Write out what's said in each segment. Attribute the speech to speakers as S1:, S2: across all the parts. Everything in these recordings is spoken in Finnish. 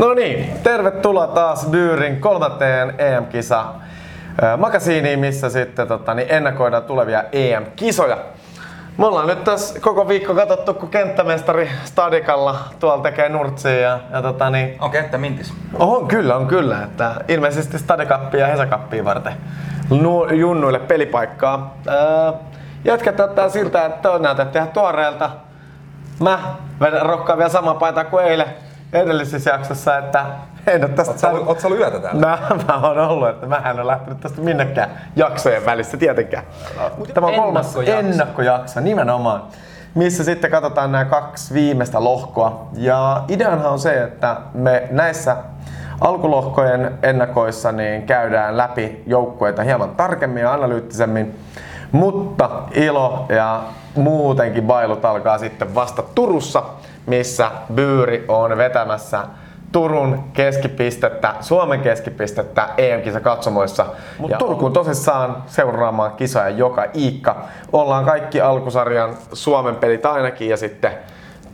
S1: No niin, tervetuloa taas Byyrin kolmanteen EM-kisa makasiiniin, missä sitten tota, niin ennakoidaan tulevia EM-kisoja. Me ollaan nyt tässä koko viikko katsottu, kun kenttämestari Stadikalla tuolla tekee nurtsia ja, ja tota, niin...
S2: On kenttä mintis.
S1: On kyllä, on kyllä. Että ilmeisesti Stadikappia ja Hesakappia varten nu, junnuille pelipaikkaa. Ää, jätkät ottaa siltä, että on näytetty ihan tuoreelta. Mä vedän rokkaan vielä sama paita kuin eilen edellisessä jaksossa, että en ole tästä...
S2: Oletko ollut yötä täällä?
S1: Mä, mä oon ollut, että mä en ole lähtenyt tästä minnekään jaksojen välissä tietenkään. Tämä on kolmas
S3: Ennakkojakso.
S1: ennakkojakso nimenomaan, missä sitten katsotaan nämä kaksi viimeistä lohkoa. Ja ideanhan on se, että me näissä alkulohkojen ennakoissa niin käydään läpi joukkueita hieman tarkemmin ja analyyttisemmin. Mutta ilo ja muutenkin bailut alkaa sitten vasta Turussa, missä Byyri on vetämässä Turun keskipistettä, Suomen keskipistettä EM-kisa katsomoissa. Mutta Turkuun tosissaan seuraamaan kisoja joka iikka. Ollaan kaikki alkusarjan Suomen pelit ainakin ja sitten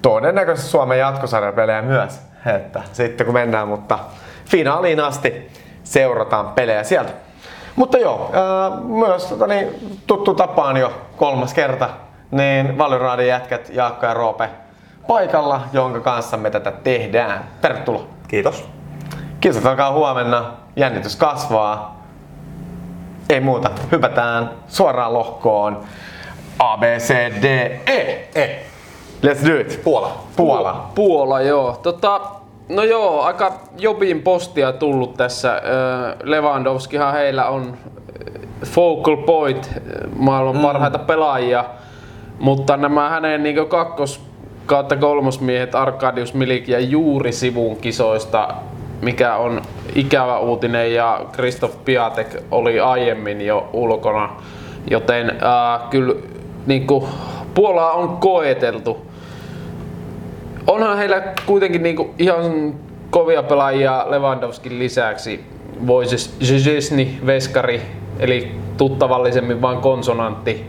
S1: todennäköisesti Suomen jatkosarjan pelejä myös. Että sitten kun mennään, mutta finaaliin asti seurataan pelejä sieltä. Mutta joo, ää, myös tota niin, tuttu tapaan jo kolmas kerta, niin Valioraadin jätkät Jaakko ja Roope paikalla, jonka kanssa me tätä tehdään. Tervetuloa!
S2: Kiitos.
S1: Kisat alkaa huomenna, jännitys kasvaa. Ei muuta, hypätään suoraan lohkoon. A, B, C, D, E.
S2: E.
S1: Let's do it.
S2: Puola.
S1: Puola.
S3: Puola, joo. Tota, no joo, aika jobin postia tullut tässä. Lewandowskihan heillä on focal point, maailman parhaita pelaajia. Mutta nämä hänen niin kakkos kautta kolmosmiehet Arkadius Milik ja juuri sivun kisoista, mikä on ikävä uutinen ja Kristof Piatek oli aiemmin jo ulkona. Joten äh, kyllä niin kuin, Puolaa on koeteltu onhan heillä kuitenkin niinku ihan kovia pelaajia Lewandowskin lisäksi. Voises Zizesni, Veskari, eli tuttavallisemmin vain konsonantti.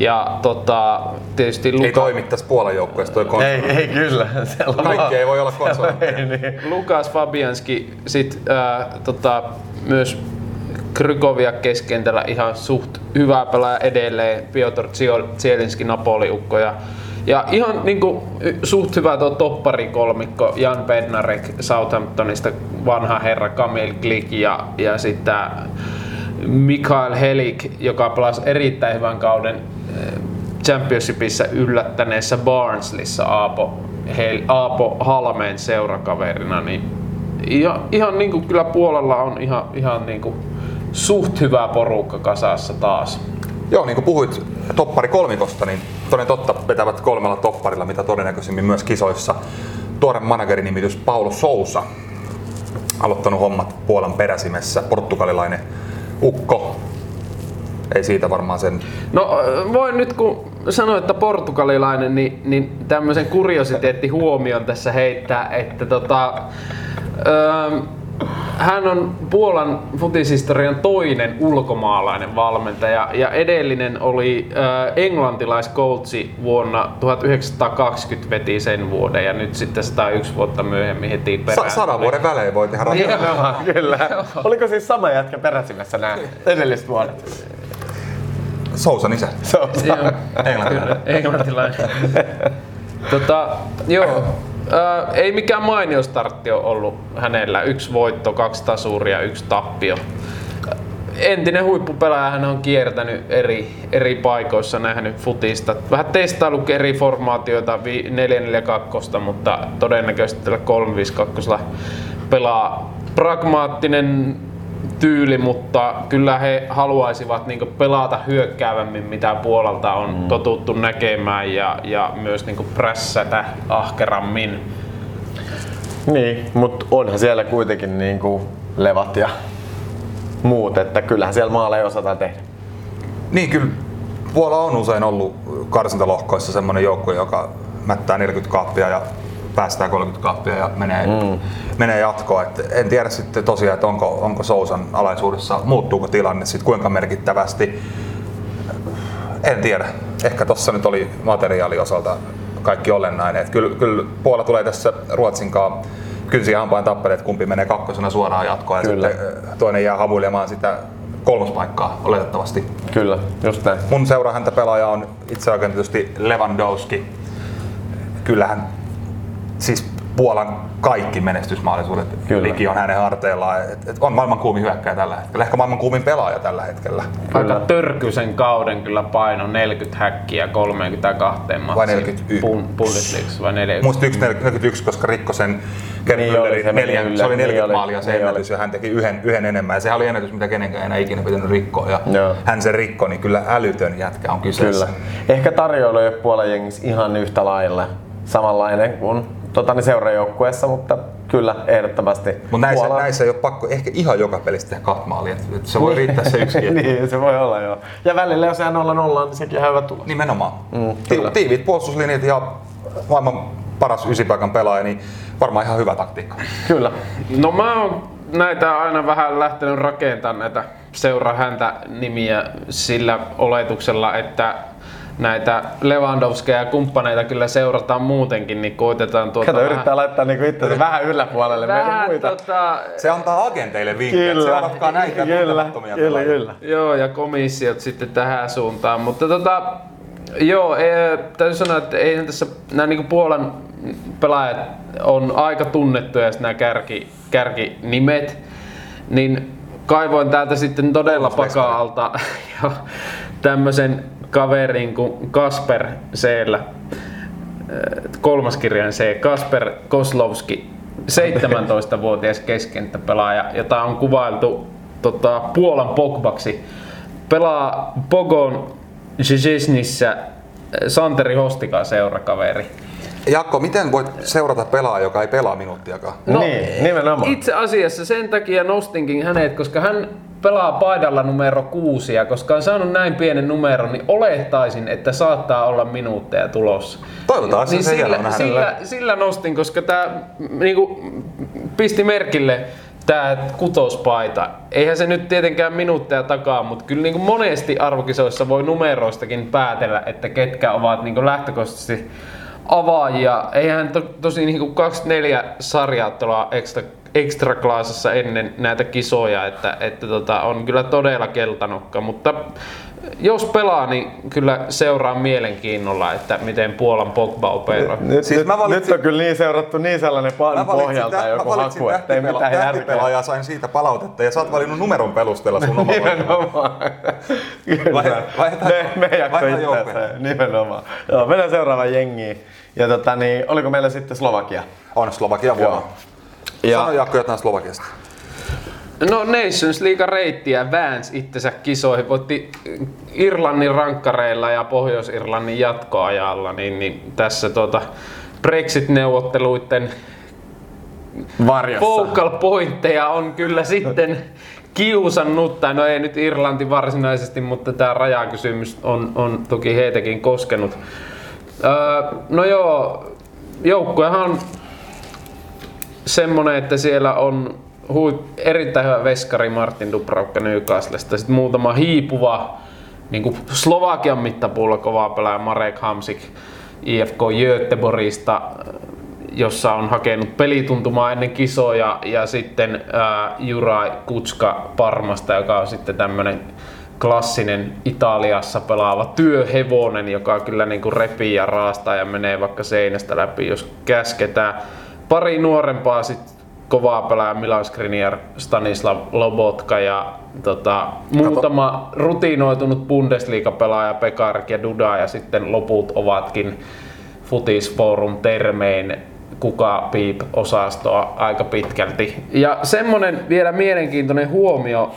S3: Ja tota, tietysti
S2: Ei
S3: Luka,
S2: toimi tässä Puolan joukkueessa toi konsoli.
S1: Ei, ei kyllä. Siellä
S2: Kaikki
S1: vaan-
S2: ei voi olla
S1: ei, niin.
S3: Lukas Fabianski, sit ää, tota, myös Krykovia keskentällä ihan suht hyvä pelaaja edelleen, Piotr Zielinski Napoli-ukko ja, ja ihan niinku, suht hyvä tuo topparikolmikko Jan Bednarek Southamptonista, vanha herra Kamil Klik ja, ja sitten Mikael Helik, joka pelasi erittäin hyvän kauden eh, Championshipissa yllättäneessä Barnsleyssa Aapo, Hel, Aapo Halmeen seurakaverina, niin ihan, ihan niin kuin kyllä puolella on ihan, ihan niin kuin suht hyvä porukka kasassa taas.
S2: Joo, niin kuin puhuit toppari kolmikosta, niin toden totta vetävät kolmella topparilla, mitä todennäköisimmin myös kisoissa. Tuore managerin nimitys Paulo Sousa, aloittanut hommat Puolan peräsimessä, portugalilainen ukko. Ei siitä varmaan sen
S3: No voin nyt kun sanoin, että portugalilainen, niin, niin tämmöisen kuriositeetti huomion tässä heittää, että tota, ö, hän on Puolan futishistorian toinen ulkomaalainen valmentaja ja edellinen oli ö, englantilaiskoutsi vuonna 1920 veti sen vuoden ja nyt sitten 101 vuotta myöhemmin heti
S2: sa-
S3: perään.
S2: sadan vuoden välein voi tehdä ratkaisuja.
S1: Nimenomaan, kyllä. Oliko siis sama jätkä peräsimessä nämä edelliset vuodet?
S2: Sousan isä.
S3: Joo,
S2: Englantilainen.
S3: englantilainen. tota, joo. Ää, ei mikään mainio startti ollut hänellä. Yksi voitto, kaksi tasuria, yksi tappio. Entinen huippupelaaja hän on kiertänyt eri, eri paikoissa, nähnyt futista. Vähän testaillut eri formaatioita, vi- 442, mutta todennäköisesti tällä 352 pelaa pragmaattinen tyyli, mutta kyllä he haluaisivat niin pelata hyökkäävämmin, mitä puolelta on mm. totuttu näkemään ja, ja myös niin prässätä ahkerammin.
S1: Niin, mutta onhan siellä kuitenkin niinku levat ja muut, että kyllähän siellä maaleja osataan tehdä.
S2: Niin kyllä Puola on usein ollut karsintalohkoissa semmoinen joukkue, joka mättää 40 kaappia ja päästää 30 kaappia ja menee, mm. menee jatkoon. Et en tiedä sitten tosiaan, että onko, onko Sousan alaisuudessa, muuttuuko tilanne sitten kuinka merkittävästi. En tiedä. Ehkä tossa nyt oli materiaali osalta kaikki olennainen. Et kyllä, kyllä Puola tulee tässä Ruotsin kanssa kynsi hampain tappeleet, kumpi menee kakkosena suoraan jatkoon ja
S1: Kyllä.
S2: sitten äh, toinen jää hamuilemaan sitä kolmospaikkaa oletettavasti.
S1: Kyllä, just näin.
S2: Mun seuraa häntä pelaaja on itse oikein tietysti Lewandowski. Kyllähän siis Puolan kaikki menestysmahdollisuudet
S1: Kyllä.
S2: liki on hänen harteillaan. Et, et on maailman kuumin hyökkäjä tällä hetkellä, ehkä maailman kuumin pelaaja tällä hetkellä.
S1: Kyllä.
S3: Aika törkyisen kauden kyllä paino 40 häkkiä 32 matsiin.
S2: 41?
S3: Bun- Bundesliigassa vai 40?
S2: Muista yksi 41, koska rikko sen
S1: Niin oli, se
S2: neljän,
S1: yllä.
S2: se oli 40
S1: Niin oli,
S2: maalia se
S1: niin
S2: ennätys ja hän teki yhden, yhden enemmän. Ja sehän oli ennätys, mitä kenenkään enää ikinä pitänyt rikkoa. Ja
S1: Joo.
S2: hän sen rikko, niin kyllä älytön jätkä on kyseessä.
S1: Kyllä. Ehkä tarjoilu ei ole Puolan jengissä ihan yhtä lailla samanlainen kuin tota, niin seurajoukkueessa, mutta kyllä ehdottomasti.
S2: Mutta näissä,
S1: Puola-
S2: näissä ei ole pakko ehkä ihan joka pelistä tehdä kahta maalia. Et, et se voi riittää se yksikin.
S1: niin, se voi olla joo. Ja välillä jos jää 0 0 niin sekin on hyvä tulos.
S2: Nimenomaan.
S1: Mm,
S2: Ti- tiiviit puolustuslinjat ja maailman paras ysipaikan pelaaja, niin varmaan ihan hyvä taktiikka.
S1: Kyllä.
S3: No mä oon näitä aina vähän lähtenyt rakentamaan näitä seuraa häntä nimiä sillä oletuksella, että näitä Lewandowskia ja kumppaneita kyllä seurataan muutenkin, niin koitetaan tuota
S1: Kato, yrittää laittaa niinku itsensä vähän yläpuolelle meidän
S3: vähän
S1: muita.
S3: tota,
S2: Se antaa agenteille vinkkejä, että seuratkaa näitä
S1: kyllä, kyllä,
S2: pelaajia.
S1: kyllä.
S3: Joo, ja komissiot sitten tähän suuntaan. Mutta tota, joo, ei, täytyy sanoa, että eihän tässä nämä niinku Puolan pelaajat on aika tunnettuja ja nämä kärki, kärkinimet, niin kaivoin täältä sitten todella pakaalta jo tämmöisen kaverin kuin Kasper Seellä. Kolmas kirjain C, Kasper Koslowski, 17-vuotias keskenttäpelaaja, jota on kuvailtu tota, Puolan Pogbaksi. Pelaa Pogon Ziznissä Santeri Hostikaa seurakaveri.
S2: Jakko, miten voit seurata pelaajaa, joka ei pelaa minuuttiakaan?
S1: No, niin, nimenomaan.
S3: Itse asiassa sen takia nostinkin hänet, koska hän pelaa paidalla numero kuusi ja koska on saanut näin pienen numeron, niin olettaisin, että saattaa olla minuutteja tulossa.
S2: Toivotaan,
S3: niin
S2: se
S3: sillä,
S2: nähdä.
S3: sillä, sillä, nostin, koska tämä niinku, pisti merkille tämä kutospaita. Eihän se nyt tietenkään minuutteja takaa, mutta kyllä niinku monesti arvokisoissa voi numeroistakin päätellä, että ketkä ovat niinku lähtökohtaisesti avaajia. Eihän to, tosi niinku 24 sarjaattelua ekstra, ekstraklaasassa ennen näitä kisoja, että, että tota, on kyllä todella keltanokka, mutta jos pelaa, niin kyllä seuraa mielenkiinnolla, että miten Puolan Pogba operoi.
S1: Nyt,
S2: Siis
S1: nyt,
S2: mä valitsin-
S1: nyt on kyllä niin seurattu niin sellainen pan pohjalta
S2: tä-
S1: joku haku, että ei mitään järkeä.
S2: sain siitä palautetta ja sä oot valinnut numeron perusteella sun oma voiton.
S1: Nimenomaan. Kyllä.
S2: Vai- vaihdetaan-
S1: me, me itseänsä. Nimenomaan. Joo, mennään seuraavaan jengiin. Ja tota, niin, oliko meillä sitten Slovakia?
S2: On Slovakia vuonna.
S1: Joo.
S2: Ja... Sano Jakko jotain Slovakiasta.
S3: No Nations League reittiä väänsi itsensä kisoihin, voitti Irlannin rankkareilla ja Pohjois-Irlannin jatkoajalla, niin, niin tässä tuota Brexit-neuvotteluiden
S1: Varjossa.
S3: focal pointteja on kyllä sitten kiusannut, tai no ei nyt Irlanti varsinaisesti, mutta tämä rajakysymys on, on toki heitäkin koskenut. Öö, no joo, joukkuehan on semmonen, että siellä on hui, erittäin hyvä veskari Martin Dubravka Newcastlesta, sitten muutama hiipuva niin kuin Slovakian mittapuulla kova pelaaja Marek Hamsik IFK Göteborgista, jossa on hakenut pelituntumaa ennen kisoja ja sitten ää, Juraj Kutska Parmasta, joka on sitten tämmönen klassinen Italiassa pelaava työhevonen, joka kyllä niin kuin repii ja raastaa ja menee vaikka seinästä läpi, jos käsketään. Pari nuorempaa sitten kovaa pelaaja Milan Skriniar, Stanislav Lobotka ja tota, muutama rutinoitunut Bundesliga-pelaaja Pekarik ja Duda ja sitten loput ovatkin Futisforum termein kuka piip osastoa aika pitkälti. Ja semmonen vielä mielenkiintoinen huomio,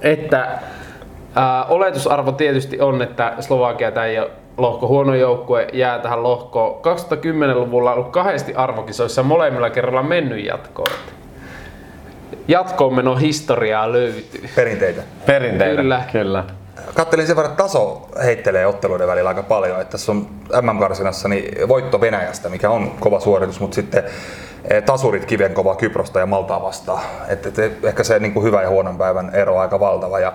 S3: että ää, oletusarvo tietysti on, että Slovakia tämä ei ole lohko huono joukkue, jää tähän lohkoon. 2010-luvulla on ollut kahdesti arvokisoissa molemmilla kerralla mennyt jatkoon. Jatkoon menon historiaa löytyy.
S2: Perinteitä.
S1: Perinteitä.
S3: Kyllä.
S1: Kyllä.
S2: Kattelin sen verran, että taso heittelee otteluiden välillä aika paljon. Että tässä on MM-karsinassa niin voitto Venäjästä, mikä on kova suoritus, mutta sitten eh, tasurit kivenkova Kyprosta ja Maltaa vastaan. Et, et, ehkä se niin kuin hyvä ja huonon päivän ero on aika valtava. Ja, eh,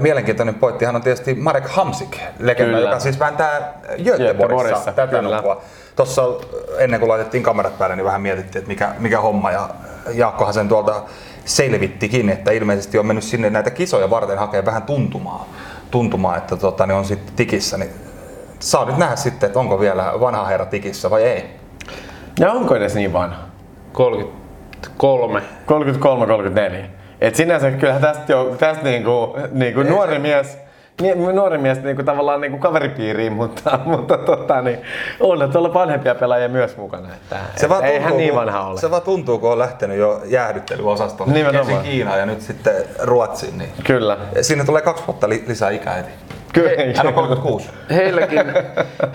S2: mielenkiintoinen pointtihan on tietysti Marek Hamsik, legenda,
S1: Kyllä.
S2: joka siis vääntää Göteborgissa tätä lukua. Tuossa ennen kuin laitettiin kamerat päälle, niin vähän mietittiin, että mikä, mikä homma. Ja Jaakkohan sen tuolta selvittikin, että ilmeisesti on mennyt sinne näitä kisoja varten hakee vähän tuntumaa, tuntumaa että tota, niin on sitten tikissä. Niin saa nyt nähdä sitten, että onko vielä vanha herra tikissä vai ei.
S1: Ja onko edes niin vanha?
S3: 33.
S1: 33-34. Et sinänsä kyllähän tästä, jo, tästä niinku, niinku nuori
S2: se-
S1: mies, nuori mies niinku tavallaan niinku kaveripiiriin, mutta, mutta tota, niin, on tuolla vanhempia pelaajia myös mukana. Että, se et eihän niin vanha ole.
S2: Se vaan tuntuu, kun on lähtenyt jo jäähdyttelyosastolle.
S1: Nimenomaan.
S2: Ensin Kiinaan ja nyt sitten Ruotsiin. Niin
S1: Kyllä.
S2: Sinne tulee kaksi vuotta li- lisää ikää heti.
S1: Kyllä.
S2: Hän on 36.
S3: Heilläkin,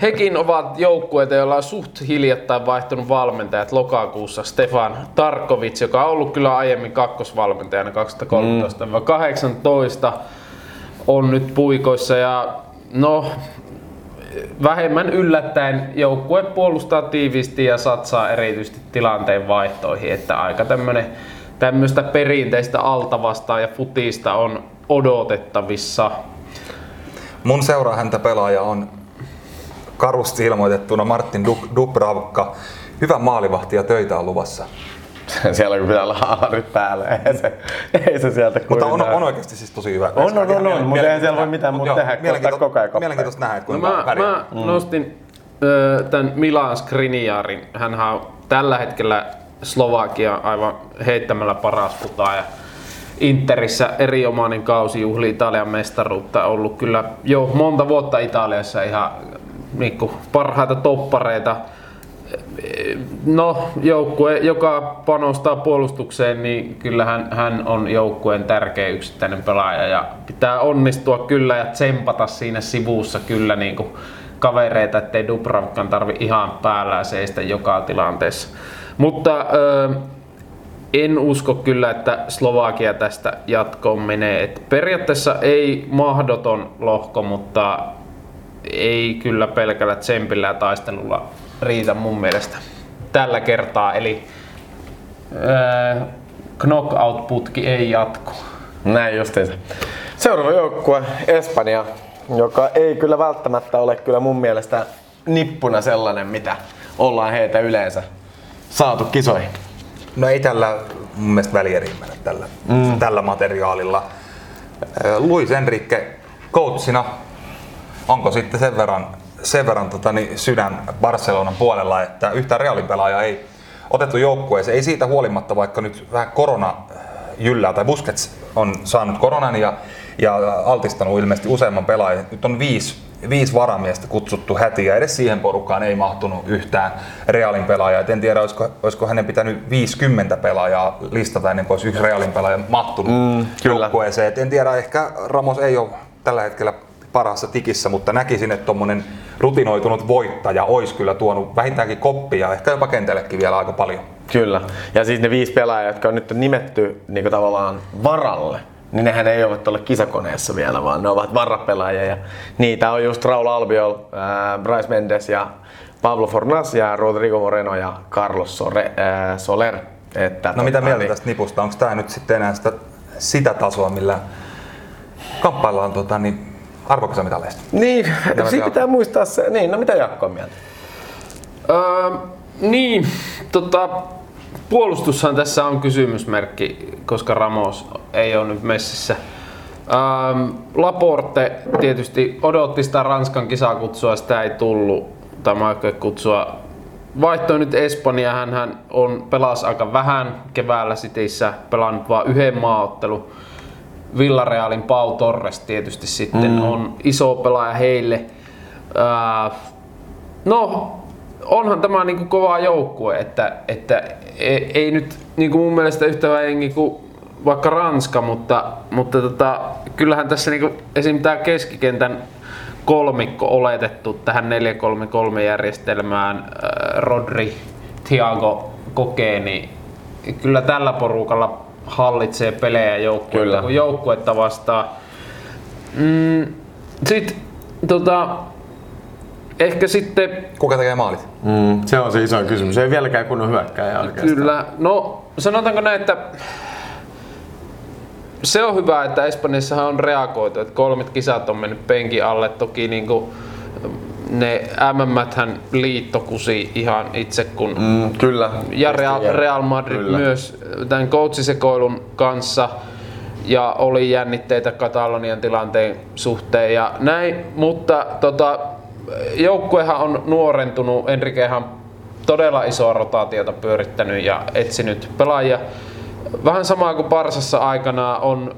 S3: hekin ovat joukkueita, joilla on suht hiljattain vaihtunut valmentajat lokakuussa. Stefan Tarkovic, joka on ollut kyllä aiemmin kakkosvalmentajana 2013-18, on nyt puikoissa ja no vähemmän yllättäen joukkue puolustaa tiiviisti ja satsaa erityisesti tilanteen vaihtoihin, että aika tämmönen, tämmöistä perinteistä altavastaa ja futista on odotettavissa.
S2: Mun seuraa häntä pelaaja on karusti ilmoitettuna Martin Dub- Dubravka. Hyvä maalivahti ja töitä on luvassa.
S1: Siellä kun pitää olla haalarit päällä, ei se, ei se sieltä
S2: Mutta on,
S1: kuitenkaan-
S2: on oikeasti siis tosi hyvä.
S1: On, on, on, on, mutta eihän siellä voi mitään muuta tehdä, kuin
S2: mielenkiinto-
S1: ottaa koko ajan.
S2: Mielenkiintoista nähdä, että
S3: No
S2: kuinka
S3: mä,
S2: pärjää.
S3: mä nostin ö, tämän Milan Skriniarin. Hän on tällä hetkellä Slovakia aivan heittämällä paras futaaja. Interissä erinomainen kausi juhli Italian mestaruutta. Ollut kyllä jo monta vuotta Italiassa ihan niinku, parhaita toppareita. No, joukkue, joka panostaa puolustukseen, niin kyllähän hän on joukkueen tärkeä yksittäinen pelaaja ja pitää onnistua kyllä ja tsempata siinä sivussa kyllä niin kuin kavereita, ettei Dubravkan tarvi ihan päällä seistä joka tilanteessa. Mutta ö, en usko kyllä, että Slovakia tästä jatkoon menee. Et periaatteessa ei mahdoton lohko, mutta ei kyllä pelkällä tsempillä ja taistelulla riitä mun mielestä tällä kertaa. Eli äh, knockout-putki ei jatku.
S1: Näin justiinsa. Seuraava joukkue, Espanja, joka ei kyllä välttämättä ole kyllä mun mielestä nippuna sellainen, mitä ollaan heitä yleensä saatu kisoihin.
S2: No ei tällä mun mielestä välieriin mennä tällä, mm. tällä materiaalilla. Äh, Luis Enrique coachina, onko sitten sen verran, sen verran tota, niin sydän Barcelonan puolella, että yhtään Realin pelaajaa ei otettu joukkueeseen. Ei siitä huolimatta, vaikka nyt vähän korona jyllää, tai Busquets on saanut koronan ja, ja altistanut ilmeisesti useamman pelaajan. Nyt on viisi, viisi varamiestä kutsuttu hätiin ja edes siihen porukkaan ei mahtunut yhtään Realin pelaajaa. Et en tiedä, olisiko, olisiko hänen pitänyt 50 pelaajaa listata ennen kuin olisi yksi Realin pelaaja mahtunut
S1: Mm,
S2: joukkueeseen. Et en tiedä, ehkä Ramos ei ole tällä hetkellä parhaassa tikissä, mutta näkisin, että tuommoinen rutinoitunut voittaja olisi kyllä tuonut vähintäänkin koppia, ehkä jopa kentällekin vielä aika paljon.
S1: Kyllä. Ja siis ne viisi pelaajaa, jotka on nyt nimetty niin tavallaan varalle, niin nehän ei ole tuolla kisakoneessa vielä, vaan ne ovat varapelaajia. Ja niitä on just Raul Albiol, äh, Bryce Mendes ja Pablo Fornas ja Rodrigo Moreno ja Carlos Sore, äh, Soler. Että,
S2: No mitä
S1: tota,
S2: mieltä
S1: niin-
S2: tästä nipusta? Onko tämä nyt sitten enää sitä, sitä tasoa, millä kamppaillaan tota, niin arvokisamitaleista?
S1: Niin,
S2: Mitä
S1: siinä
S2: me
S1: pitää muistaa se. Niin, no mitä Jakko on mieltä?
S3: Öö, niin, tota, puolustushan tässä on kysymysmerkki, koska Ramos ei ole nyt messissä. Ähm, Laporte tietysti odotti sitä Ranskan kisakutsua, sitä ei tullut, tai kutsua. Vaihtoi nyt Espanja, hän on pelas aika vähän keväällä Cityssä, pelannut vain yhden maaottelun. Villarealin Pau Torres tietysti sitten mm. on iso pelaaja heille. Äh, no, onhan tämä niinku kova joukkue, että, että ei, ei nyt niinku mun mielestä yhtä jengi kuin vaikka Ranska, mutta, mutta tota, kyllähän tässä niinku esim. tämä keskikentän kolmikko oletettu tähän 4-3-3 järjestelmään äh, Rodri, Thiago kokee, niin kyllä tällä porukalla hallitsee pelejä joukkuetta,
S1: Kyllä.
S3: kun joukkuetta vastaan. Mm, Sitten tota, ehkä sitten
S2: Kuka tekee maalit?
S1: Mm, se on se iso kysymys. Ei vieläkään kunnon hyökkääjä oikeastaan.
S3: Kyllä. No sanotaanko näin, että se on hyvä, että Espanjassahan on reagoitu, että kolmet kisat on mennyt penkin alle. Toki niin kuin ne MM-hän liitto kusi ihan itse kun
S1: Mm, kyllä.
S3: ja Real,
S1: Just,
S3: Real Madrid
S1: Kyllä.
S3: myös tämän coachisekoilun kanssa ja oli jännitteitä Katalonian tilanteen suhteen ja näin, mutta tota, joukkuehan on nuorentunut, Enriquehan todella isoa rotaatiota pyörittänyt ja etsinyt pelaajia. Vähän samaa kuin Parsassa aikana on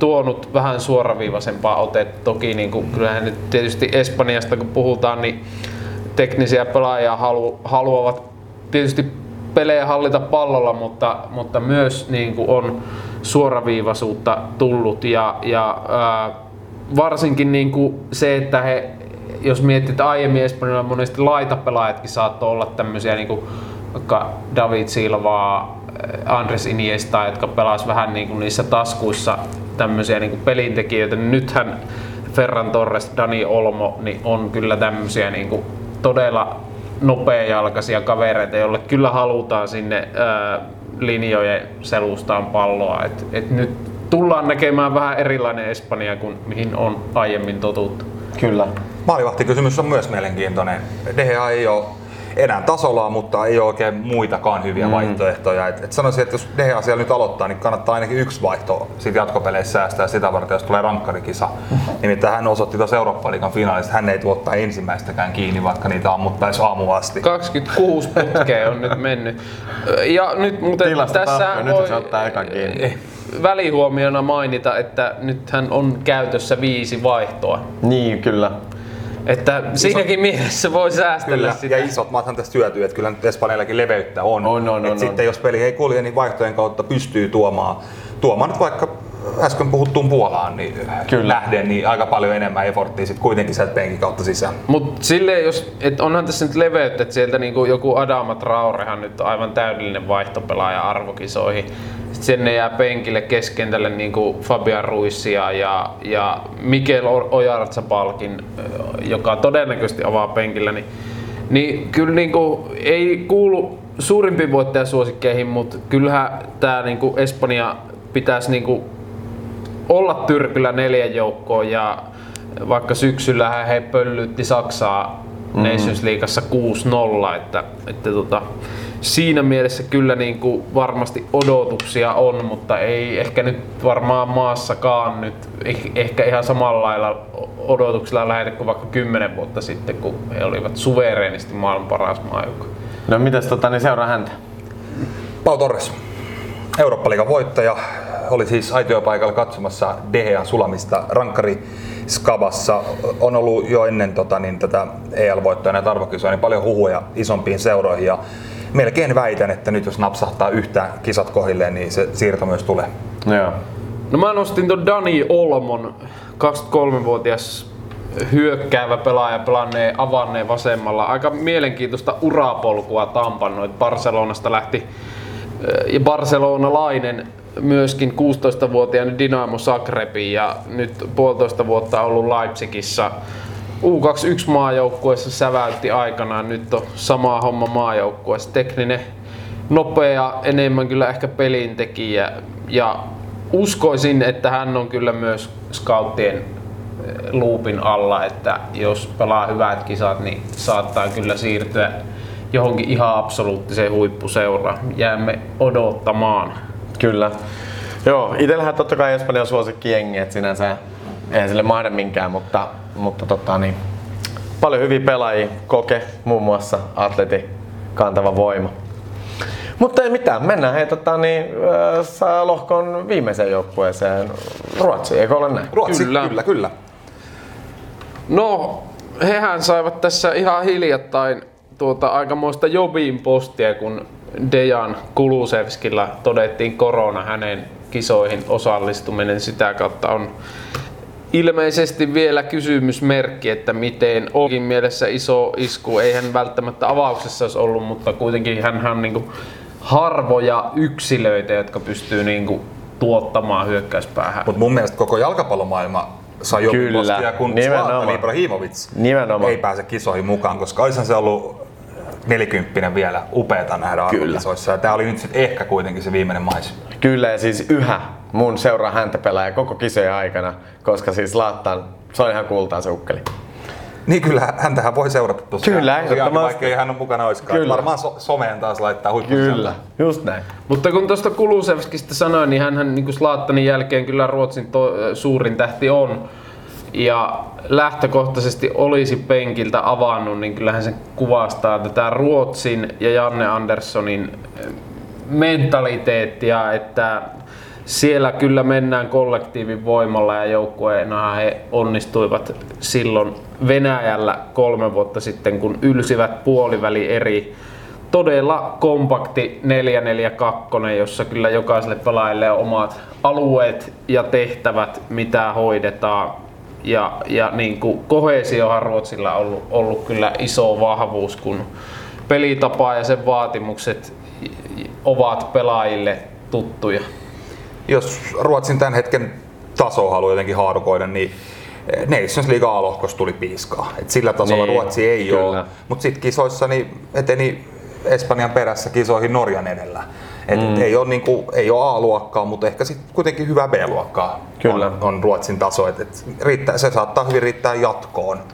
S3: tuonut vähän suoraviivaisempaa otetta. Toki niin kuin, kyllähän nyt tietysti Espanjasta kun puhutaan, niin teknisiä pelaajia halu, haluavat tietysti pelejä hallita pallolla, mutta, mutta myös niin kuin on suoraviivaisuutta tullut ja, ja ää, varsinkin niin kuin se, että he, jos miettii, että aiemmin Espanjalla monesti laitapelaajatkin saattoi olla tämmöisiä niin kuin vaikka David Silvaa, Andres Iniesta, jotka pelas vähän niin kuin niissä taskuissa tämmöisiä niin kuin pelintekijöitä, niin nythän Ferran Torres, Dani Olmo, niin on kyllä tämmöisiä niin kuin todella nopeajalkaisia kavereita, joille kyllä halutaan sinne ää, linjojen selustaan palloa. Et, et nyt tullaan näkemään vähän erilainen Espanja kuin mihin on aiemmin totuttu.
S1: Kyllä.
S2: Maalivahtikysymys on myös mielenkiintoinen. Deha ei ole enää tasolla, mutta ei ole oikein muitakaan hyviä mm. vaihtoehtoja. Et, et sanoisin, että jos Deha siellä nyt aloittaa, niin kannattaa ainakin yksi vaihto siitä jatkopeleissä säästää sitä varten, jos tulee rankkarikisa. Nimittäin hän osoitti tuossa Eurooppa-liigan finaalissa, että hän ei tuottaa ensimmäistäkään kiinni, vaikka niitä ammuttaisi aamu asti.
S3: 26 putkea on nyt mennyt. Ja nyt muuten
S1: Tilasta
S3: tässä
S1: tappio, nyt se ottaa ekan kiinni.
S3: välihuomiona mainita, että nythän on käytössä viisi vaihtoa.
S1: Niin, kyllä.
S3: Että siinäkin mielessä voi säästellä
S2: Kyllä,
S3: sitä.
S2: ja isot maathan tästä hyötyy, että kyllä nyt Espanjallakin leveyttä on.
S1: On, on,
S2: Et
S1: on,
S2: sitten
S1: on.
S2: jos peli ei kulje, niin vaihtojen kautta pystyy tuomaan, tuomaan nyt vaikka äsken puhuttuun Puolaan, niin
S1: Kyllä.
S2: lähden, niin aika paljon enemmän efforttia sitten kuitenkin sieltä penkin kautta sisään.
S3: Mutta silleen, jos, et onhan tässä nyt leveyttä, että sieltä niinku joku Adama Traorehan nyt on aivan täydellinen vaihtopelaaja arvokisoihin. Sitten sinne jää penkille keskentälle niinku Fabian Ruissia ja, ja Mikel Ojartsabalkin, joka todennäköisesti avaa penkillä, niin, niin kyllä niinku ei kuulu suurimpiin voittajasuosikkeihin, mutta kyllähän tämä niinku Espanja pitäisi niinku olla tyrkyllä neljän joukkoon ja vaikka syksyllä he pöllytti Saksaa mm. Nations Leagueassa 6-0, että, että tota, siinä mielessä kyllä niin kuin varmasti odotuksia on, mutta ei ehkä nyt varmaan maassakaan nyt eh- ehkä ihan samalla lailla odotuksilla lähde kuin vaikka 10 vuotta sitten, kun he olivat suvereenisti maailman paras maajoukkue.
S1: No mitäs tota, niin seuraa häntä?
S2: Pau Torres, Eurooppa-liigan voittaja, oli siis aitiopaikalla katsomassa Dehean sulamista rankkari Skabassa. On ollut jo ennen tota, niin, tätä EL-voittoja näitä arvokisoja niin paljon huhuja isompiin seuroihin ja melkein väitän, että nyt jos napsahtaa yhtään kisat kohdilleen, niin se siirto myös tulee.
S1: Joo.
S3: No mä nostin ton Dani Olmon, 23-vuotias hyökkäävä pelaaja pelanneen avanneen vasemmalla. Aika mielenkiintoista urapolkua tampannoit. Barcelonasta lähti ja barcelonalainen myöskin 16-vuotiaana Dynamo Zagrebiin ja nyt puolitoista vuotta ollut Leipzigissä U21 maajoukkueessa säväytti aikanaan, nyt on sama homma maajoukkueessa. Tekninen, nopea, enemmän kyllä ehkä pelintekijä ja uskoisin, että hän on kyllä myös scouttien eh, luupin alla, että jos pelaa hyvät kisat, niin saattaa kyllä siirtyä johonkin ihan absoluuttiseen huippuseuraan. Jäämme odottamaan.
S1: Kyllä. Joo, itsellähän totta kai Espanjan suosikki jengi, että sinänsä eihän sille mahda minkään, mutta, mutta tota, niin, paljon hyviä pelaajia, koke muun muassa atleti, kantava voima. Mutta ei mitään, mennään hei, tota, niin, äh, saa lohkon viimeiseen joukkueeseen. Ruotsi, eikö ole näin?
S2: Ruotsi,
S3: Kyllä.
S2: kyllä, kyllä. kyllä.
S3: No, hehän saivat tässä ihan hiljattain tuota aikamoista jobin postia, kun Dejan Kulusevskilla todettiin korona hänen kisoihin osallistuminen. Sitä kautta on ilmeisesti vielä kysymysmerkki, että miten onkin mielessä iso isku. Ei hän välttämättä avauksessa olisi ollut, mutta kuitenkin hän on niin harvoja yksilöitä, jotka pystyy niin tuottamaan hyökkäyspäähän.
S2: Mutta mun mielestä koko jalkapallomaailma sai
S1: Kyllä,
S2: postia, kun. Zlatan Ibrahimovic
S1: Nimenomaan.
S2: ei pääse kisoihin mukaan, koska olisihan se ollut nelikymppinen vielä upeeta nähdä arvokisoissa. Tämä oli nyt ehkä kuitenkin se viimeinen mais.
S1: Kyllä ja siis yhä mun seuraa häntä pelaaja koko kisojen aikana, koska siis Laattan, se on ihan kultaa se ukkeli.
S2: Niin kyllä, häntähän voi seurata tosiaan.
S1: Kyllä, ehdottomasti.
S2: vaikka ei hän ole mukana olisikaan.
S1: Kyllä.
S2: Varmaan so- someen taas laittaa huippu
S1: Kyllä, just näin.
S3: Mutta kun tuosta Kulusevskista sanoin, niin hän niin Slaattanin jälkeen kyllä Ruotsin to, suurin tähti on. Ja lähtökohtaisesti olisi penkiltä avannut, niin kyllähän se kuvastaa tätä Ruotsin ja Janne Anderssonin mentaliteettia, että siellä kyllä mennään kollektiivin voimalla ja joukkueena he onnistuivat silloin Venäjällä kolme vuotta sitten, kun ylsivät puoliväli eri todella kompakti 442, jossa kyllä jokaiselle pelaajalle on omat alueet ja tehtävät, mitä hoidetaan. Ja, ja niin kuin kohesiohan Ruotsilla on ollut, ollut kyllä iso vahvuus, kun pelitapa ja sen vaatimukset ovat pelaajille tuttuja.
S2: Jos Ruotsin tämän hetken taso haluaa jotenkin haarukoida, niin Nations League A-lohkossa tuli piiskaa. Et sillä tasolla
S1: Niin,
S2: Ruotsi ei
S1: kyllä.
S2: ole. Mutta sitten kisoissa niin eteni Espanjan perässä kisoihin Norjan edellä. Et mm. ei ole niinku, ei ole A-luokkaa, mutta ehkä sitten kuitenkin hyvä B-luokkaa
S1: Kyllä.
S2: On, on Ruotsin taso. Et, et riittää, se saattaa hyvin riittää jatkoon
S1: Ja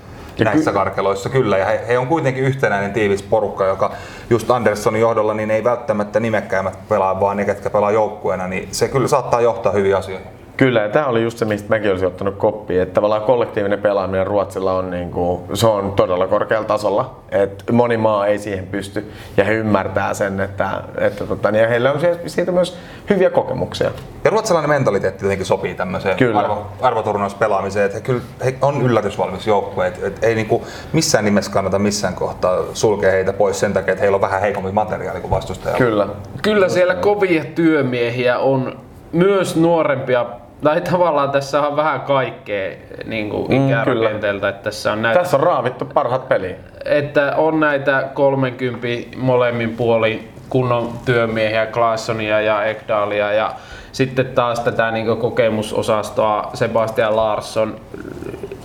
S2: näissä karkeloissa kyllä. Ja he, he, on kuitenkin yhtenäinen tiivis porukka, joka just Anderssonin johdolla niin ei välttämättä nimekkäimmät pelaa, vaan ne, ketkä pelaa joukkueena, niin se kyllä saattaa johtaa hyviin asioihin.
S1: Kyllä, ja tämä oli just se, mistä mäkin olisin ottanut koppia, että tavallaan kollektiivinen pelaaminen Ruotsilla on, niin kuin, se on todella korkealla tasolla, että moni maa ei siihen pysty, ja he ymmärtää sen, että, että tota, niin ja heillä on siitä- myös hyviä kokemuksia.
S2: Ja ruotsalainen mentaliteetti jotenkin sopii tämmöiseen
S1: Kyllä.
S2: arvo, arvoturnauspelaamiseen, että he, kyllä he on yllätysvalmis joukkue, että et ei niinku missään nimessä kannata missään kohtaa sulkea heitä pois sen takia, että heillä on vähän heikompi materiaali kuin vastustajalla.
S1: Kyllä.
S3: Kyllä siellä kovia työmiehiä on, myös nuorempia, tai tavallaan tässä on vähän kaikkea niin kuin
S1: Mm,
S3: ikärakenteelta, että tässä on näitä
S1: Tässä on raavittu parhaat peliä.
S3: että on näitä 30 molemmin puoli kunnon työmiehiä, Klaassonia ja Ekdalia ja sitten taas tätä niin kokemusosastoa Sebastian Larsson,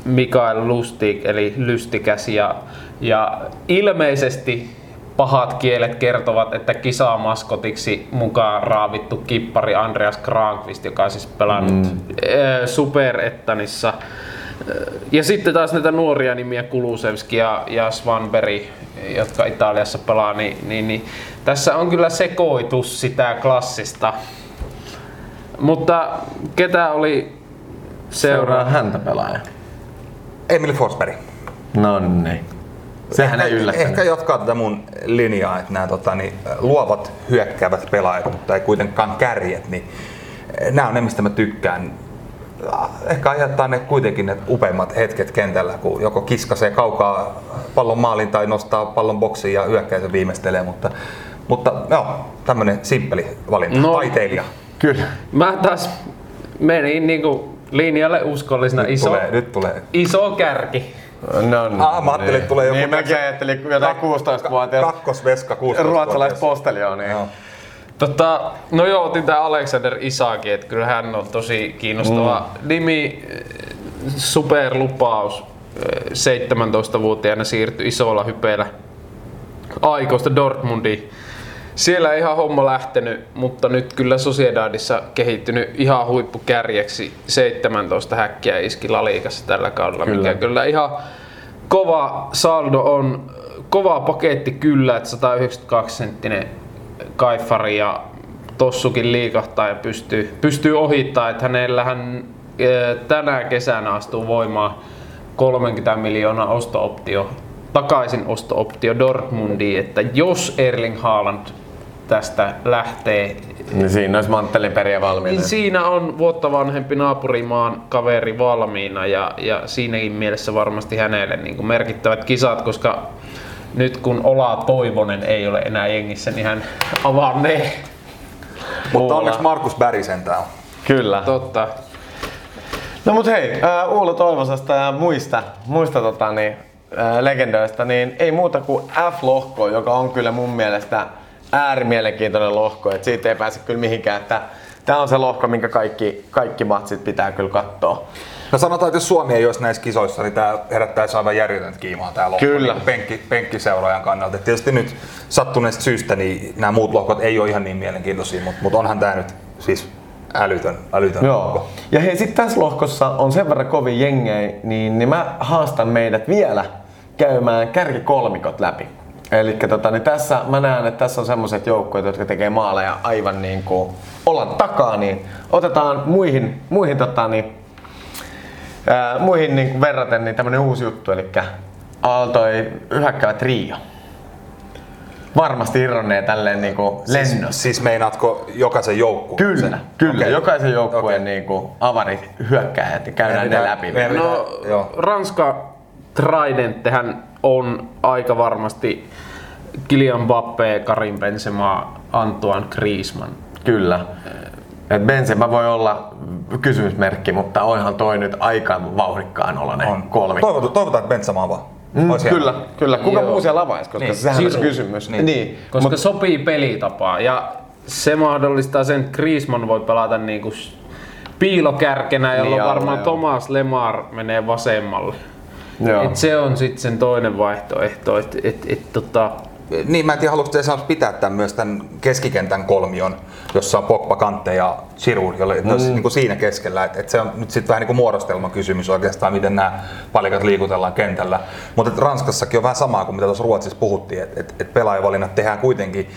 S3: Mikael Lustig eli Lystikäs ja, ja ilmeisesti pahat kielet kertovat, että kisamaskotiksi mukaan raavittu kippari Andreas Kranqvist, joka on siis pelannut mm. Superettanissa ja sitten taas näitä nuoria nimiä Kulusevski ja, ja Svanberg, jotka Italiassa pelaa, niin, niin, niin tässä on kyllä sekoitus sitä klassista. Mutta ketä oli
S1: Seuraa
S3: seuraa?
S1: häntä pelaaja.
S2: Emil Forsberg.
S1: No niin. Sehän ei yllättänyt.
S2: Ehkä jatkaa tätä mun linjaa, että nämä tota, niin, luovat hyökkäävät pelaajat, mutta ei kuitenkaan kärjet, niin nämä on ne, mistä mä tykkään. Ehkä aiheuttaa ne kuitenkin ne upeimmat hetket kentällä, kun joko kiskasee kaukaa pallon maalin tai nostaa pallon boksiin ja hyökkää sen viimeistelee, mutta, mutta joo, tämmönen simppeli valinta,
S3: No.
S2: taiteilija.
S1: Kyllä.
S3: Mä taas menin niinku linjalle uskollisena iso,
S2: Tulee, nyt tulee.
S3: iso kärki.
S1: No niin.
S2: Ah, mä ajattelin, että tulee joku
S1: Niin mäkin ajattelin jotain 16-vuotias
S2: Kakkosveska 16
S1: ruotsalaispostelioon. Niin.
S2: Joo.
S3: Tota, no joo, otin tää Alexander Isaki, että kyllä hän on tosi kiinnostava mm. nimi, superlupaus. eh, 17-vuotiaana siirtyi isolla hypeellä aikoista Dortmundiin. Siellä ei ihan homma lähtenyt, mutta nyt kyllä Sociedadissa kehittynyt ihan huippukärjeksi. 17 häkkiä iski Laliikassa tällä kaudella,
S1: Kyllä.
S3: kyllä. mikä kyllä ihan kova saldo on. Kova paketti kyllä, että 192 senttinen kaifari ja tossukin liikahtaa ja pystyy, pystyy ohittaa, että hänellähän eh, tänä kesänä astuu voimaan 30 miljoonaa osto-optio, takaisin osto-optio Dortmundiin, että jos Erling Haaland tästä lähtee,
S1: Niin siinä olisi manttelin periä valmiina.
S3: niin siinä on vuotta vanhempi naapurimaan kaveri valmiina ja, ja siinäkin mielessä varmasti hänelle niin kuin merkittävät kisat, koska nyt kun Ola Toivonen ei ole enää jengissä, niin hän avaa ne.
S2: Mutta onneksi Markus Berg sentään on.
S1: Kyllä.
S3: Totta.
S1: No mut hei, ää, Uula Toivosesta ja muista, muista tota, niin, legendoista, niin ei muuta kuin F-lohko, joka on kyllä mun mielestä äärimielenkiintoinen lohko, että siitä ei pääse kyllä mihinkään, että tää on se lohko, minkä kaikki, kaikki matsit pitää kyllä katsoa.
S2: No sanotaan, että jos Suomi ei olisi näissä kisoissa, niin tämä herättäisi aivan järjetöntä kiimaa tämä lohko
S1: Kyllä.
S2: niin penkki, penkkiseuraajan kannalta. Et tietysti nyt sattuneesta syystä niin nämä muut lohkot ei ole ihan niin mielenkiintoisia, mutta, mutta onhan tämä nyt siis älytön, älytön lohko.
S1: Joo. Ja hei, sitten tässä lohkossa on sen verran kovin jengei, niin, niin mä haastan meidät vielä käymään kärkikolmikot läpi. Eli tota, niin tässä mä näen, että tässä on semmoiset joukkueet, jotka tekee maaleja aivan niin kuin olan takaa, niin otetaan muihin, muihin, tota, niin, ää, muihin niin kuin verraten niin tämmönen uusi juttu, eli Aaltoi hyökkäävä trio. Varmasti irronnee tälleen niin kuin lennossa.
S2: Siis, siis meinaatko jokaisen joukkueen?
S1: Kyllä,
S2: sen?
S1: kyllä.
S2: Okei.
S1: Jokaisen joukkueen
S2: Okei.
S1: niinku avarit hyökkäjät ja käydään ne läpi.
S2: meidän
S3: No,
S2: joo.
S3: Ranska Tridenttehän on aika varmasti Kylian Mbappé, Karim Benzema, Antoine Griezmann.
S1: Kyllä. Et Benzema voi olla kysymysmerkki, mutta onhan toi nyt aika vauhdikkaan oloinen
S2: On.
S1: kolmi.
S2: Toivotaan, toivotaan, että Benzema on vaan.
S1: Mm, kyllä, kyllä. Kuka
S3: Joo.
S1: muu siellä avaisi, koska
S2: Niin.
S1: sehän on se
S3: Giroud.
S1: kysymys.
S2: Niin.
S1: niin.
S3: Koska
S1: Mut,
S3: sopii pelitapaan ja se mahdollistaa sen, että Griezmann voi pelata niinku piilokärkenä, jolloin
S1: Niin,
S3: varmaan. Thomas Lemar menee vasemmalle.
S1: Joo.
S3: Et se on sitten sen toinen vaihtoehto. Et, et, et, tota,
S2: Niin, mä en tiedä, haluatko te pitää tämän myös tämän keskikentän kolmion, jossa on Pogba, Kante ja Giroud, jolle mm. niin kuin siinä keskellä. Et, et se on nyt sitten vähän niin kuin muodostelmakysymys oikeastaan, miten nämä palikat liikutellaan kentällä. Mutta Ranskassakin on vähän samaa kuin mitä tuossa Ruotsissa puhuttiin, että et, et pelaajavalinnat tehdään kuitenkin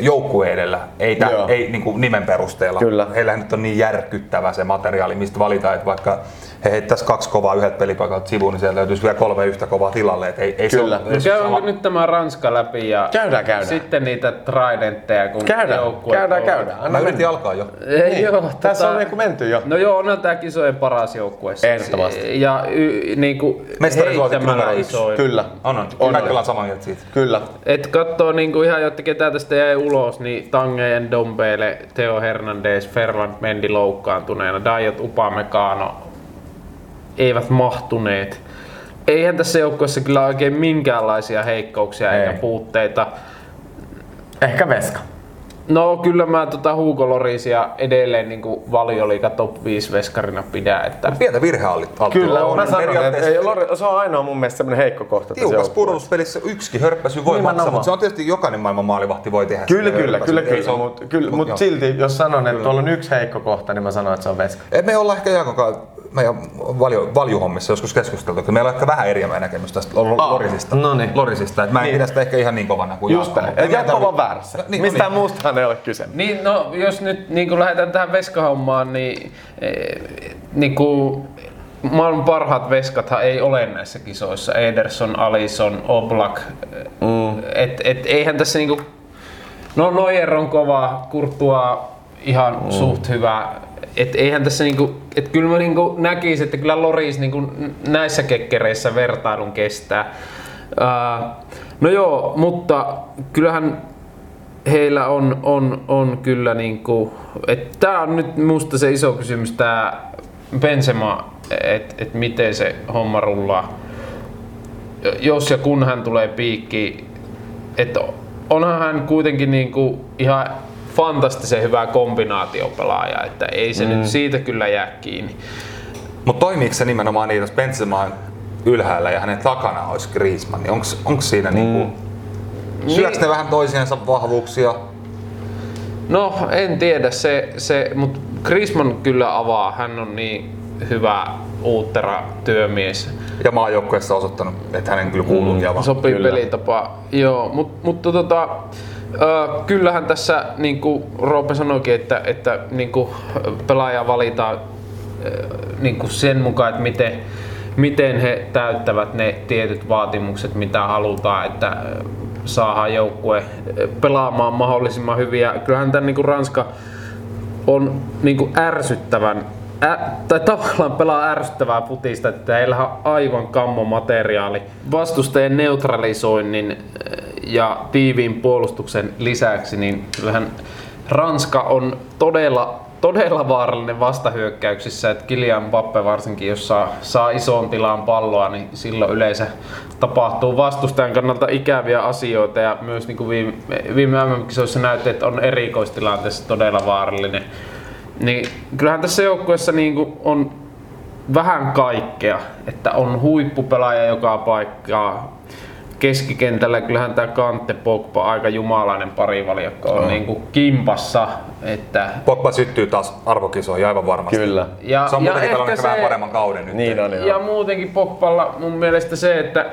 S2: joukkue edellä, ei, tä,
S1: Joo.
S2: ei niin kuin nimen perusteella.
S1: Kyllä.
S2: Heillähän nyt on niin järkyttävä se materiaali, mistä valitaan, että vaikka he heittäisi kaksi kovaa yhdet pelipaikalta sivuun, niin sieltä löytyisi vielä kolme yhtä kovaa tilalle. Et ei, ei
S1: Kyllä.
S2: Se ole, ei se sama.
S3: nyt tämä Ranska läpi ja
S1: Käydään, käydään.
S3: sitten niitä Tridentteja, kun
S1: Käydään,
S3: joukkueet
S1: käydään,
S3: on-
S1: käydään.
S2: Mä
S1: Anna
S2: yritin
S1: mennä.
S2: alkaa jo.
S3: Ei,
S1: Niin.
S3: joo,
S1: Tässä
S3: tota-
S1: on niinku menty jo.
S3: No joo, onhan tää kisojen paras joukkue.
S1: Ehdottomasti.
S3: Ja y, niinku heittämällä isoin.
S1: Kyllä.
S2: On, on.
S1: On, on.
S2: ollaan samaa mieltä siitä.
S1: Kyllä.
S3: Et katsoo niinku ihan, jotta ketä tästä jäi ulos, niin Tange, Ndombele, Theo Hernandez, Ferland Mendy loukkaantuneena, Dayot Upamecano eivät mahtuneet. Eihän tässä joukkueessa kyllä oikein minkäänlaisia heikkouksia
S1: Ei.
S3: eikä puutteita.
S1: Ehkä Veska.
S3: No kyllä mä tota Hugo Lorisia edelleen niinku valioliiga top 5 veskarina pidän. Että
S2: Pientä virhealttia.
S1: Kyllä,
S2: on.
S1: mä sanon, että Lori- se on ainoa mun mielestä semmonen heikko kohta. joukkueessa.
S2: pudotuspelissä yksikin hörppäsy voi maksaa, mutta se on tietysti jokainen maailman maalivahti voi tehdä.
S1: Kyllä, kyllä, kyllä, kyllä. Mutta kyllä,
S2: mut
S1: mut silti, jos sanon, että tuolla on yksi heikko kohta, niin mä sanon, että se on Veska.
S2: Et me ollaan ehkä Jaakonkaan meidän valju, valjuhommissa joskus keskusteltu, että meillä on ehkä vähän eriävä näkemys tästä Lorisista.
S1: no niin.
S2: Lorisista. Et mä en
S1: Niin.
S2: pidä sitä ehkä ihan niin kovana kuin
S1: Just
S2: Jaakko. mä
S1: Jaakko on väärässä.
S2: Niin,
S1: Mistään
S2: niin.
S1: muustahan ei ole kyse.
S3: Niin, no jos nyt niin kuin lähdetään tähän veskahommaan, niin, eh, niin kuin maailman parhaat veskathan ei ole näissä kisoissa. Ederson, Alison, Oblak. Mm. Et, et, eihän tässä niinku... No Neuer on kova, Courtois ihan mm. suht hyvä. Et eihän tässä niinku, et kyllä mä niinku näkisin, että kyllä Loris niinku näissä kekkereissä vertailun kestää. Ää, no joo, mutta kyllähän heillä on, on, on kyllä niinku, että tää on nyt musta se iso kysymys tää Benzema, että et miten se homma rullaa. Jos ja kun hän tulee piikki, että onhan hän kuitenkin niinku ihan fantastisen hyvä kombinaatiopelaaja, että ei se mm. nyt siitä kyllä jää kiinni.
S2: Mutta toimiiko se nimenomaan niin, jos Benzema on ylhäällä ja hänen takana olisi Griezmann, niin onko siinä mm. niinku, syöks ne vähän toisiensa vahvuuksia?
S3: No en tiedä, se, se, mutta Griezmann kyllä avaa, hän on niin hyvä uuttera työmies.
S2: Ja maajoukkueessa osoittanut, että hänen kyllä kuuluukin mm. avaa.
S3: Sopii
S1: Kyllä.
S3: pelitapa. Joo, mut, mutta tota, kyllähän tässä niin kuin Roope sanoikin, että, että niin kuin pelaaja valitaan niin kuin sen mukaan, että miten, miten he täyttävät ne tietyt vaatimukset, mitä halutaan, että saadaan joukkue pelaamaan mahdollisimman hyvin. Ja kyllähän tämän niin kuin Ranska on niinku ärsyttävän, ä, tai tavallaan pelaa ärsyttävää putista, että heillä on aivan kammo materiaali. Vastustajien neutralisoinnin ja tiiviin puolustuksen lisäksi, niin kyllähän Ranska on todella, todella vaarallinen vastahyökkäyksissä, että Kylian Mbappe varsinkin, jos saa, saa isoon tilaan palloa, niin silloin yleensä tapahtuu vastustajan kannalta ikäviä asioita ja myös niin kuin viime, viime MM-kisoissa näytti, että on erikoistilanteessa todella vaarallinen. Niin kyllähän tässä joukkueessa niin on vähän kaikkea, että on huippupelaaja joka paikkaa. Keskikentällä kyllähän tämä Kante Pogba aika jumalainen parivaljakko on
S1: On.
S3: niin kuin kimpassa. Että
S2: Pogba syttyy taas arvokisoihin aivan varmasti.
S1: Kyllä.
S3: ja,
S2: Se on
S3: ja
S2: muutenkin pelannut
S3: ehkä
S2: ehkä vähän
S3: se-
S2: paremman kauden nyt.
S1: Niin on.
S3: Ja muutenkin Pogballa mun mielestä se, että,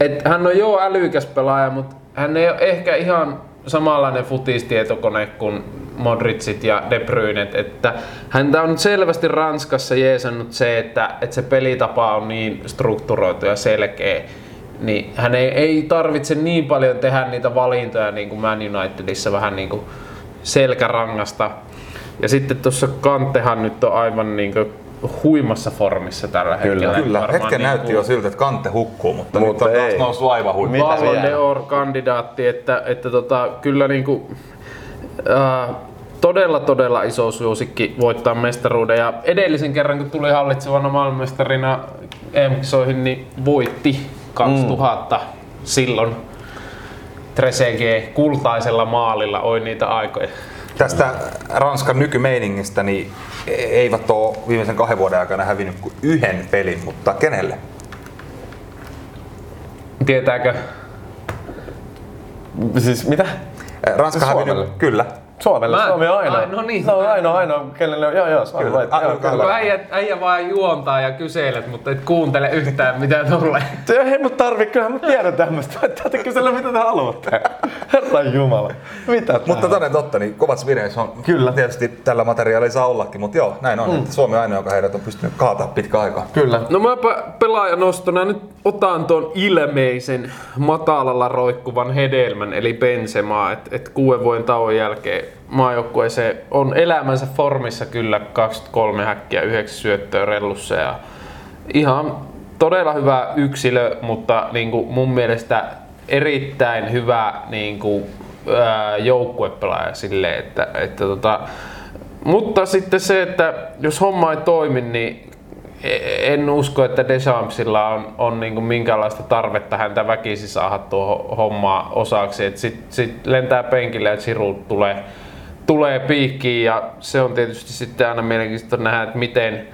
S3: että hän on jo älykäs pelaaja, mutta hän ei ole ehkä ihan samanlainen futistietokone kuin Modricit ja De Bruynet, että häntä on selvästi Ranskassa jeesannut se, että, että se pelitapa on niin strukturoitu ja selkeä, niin hän ei, ei tarvitse niin paljon tehdä niitä valintoja niin kuin Man Unitedissa vähän niin kuin selkärangasta. Ja sitten tuossa Kantehan nyt on aivan niin kuin huimassa formissa tällä hetkellä.
S2: Kyllä,
S3: Varmaan
S2: hetken
S3: niin
S2: näytti
S3: kuin
S2: jo siltä, että kante hukkuu, mutta,
S1: Mutta
S2: nyt on taas
S1: ei.
S2: noussut aivan
S3: Ballon
S1: vielä?
S3: d'Or-kandidaatti, että, että tota, kyllä niinku, ää, todella todella iso suosikki voittaa mestaruuden. Ja edellisen kerran kun tuli hallitsevana maailmanmestarina EM-kisoihin, niin voitti 2000 silloin Trezeguet kultaisella maalilla, oi niitä aikoja.
S2: Tästä Ranskan nykymeiningistä, niin eivät ole viimeisen kahden vuoden aikana hävinnyt kuin yhden pelin, mutta kenelle?
S3: Tietääkö?
S1: Siis mitä?
S2: Ranska hävinnyt, kyllä.
S1: Suomelle,
S3: Mä-
S1: Suomi on ainoa.
S3: Ai, no niin.
S1: Se on ainoa, ainoa, kenelle on, joo joo, Suomi
S2: Kyllä. Ah,
S1: joo,
S2: kyllä.
S3: äijä, äijä vaan juontaa ja kyselet, mutta et kuuntele yhtään mitä tulee.
S1: Se ei mut tarvi, kyllähän mä tiedän tämmöstä. Tätä kysellä mitä te haluatte. Herra Jumala. Mitä tää
S2: Mutta toden totta, niin kovat vireys on
S1: Kyllä.
S2: tietysti tällä materiaalilla saa ollakin, mutta joo, näin on, mm. että Suomi on ainoa, joka heidät on pystynyt kaataa pitkä aikaa.
S1: Kyllä.
S3: No mäpä pelaajanostona nyt otan tuon ilmeisen matalalla roikkuvan hedelmän, eli Bensemaa, että et kuuden vuoden tauon jälkeen maajoukkueeseen on elämänsä formissa kyllä 23 häkkiä, 9 syöttöä rellussa ja ihan todella hyvä yksilö, mutta niin kuin mun mielestä erittäin hyvä niin kuin, ää, joukkuepelaaja silleen, että, että tota, mutta sitten se, että jos homma ei toimi, niin en usko, että Deschampsilla on, on niinku minkäänlaista tarvetta häntä väkisin saada tuohon hommaa osaksi. Sitten sit lentää penkille ja Giroud tulee, tulee piikkiin ja se on tietysti sitten aina mielenkiintoista nähdä, että miten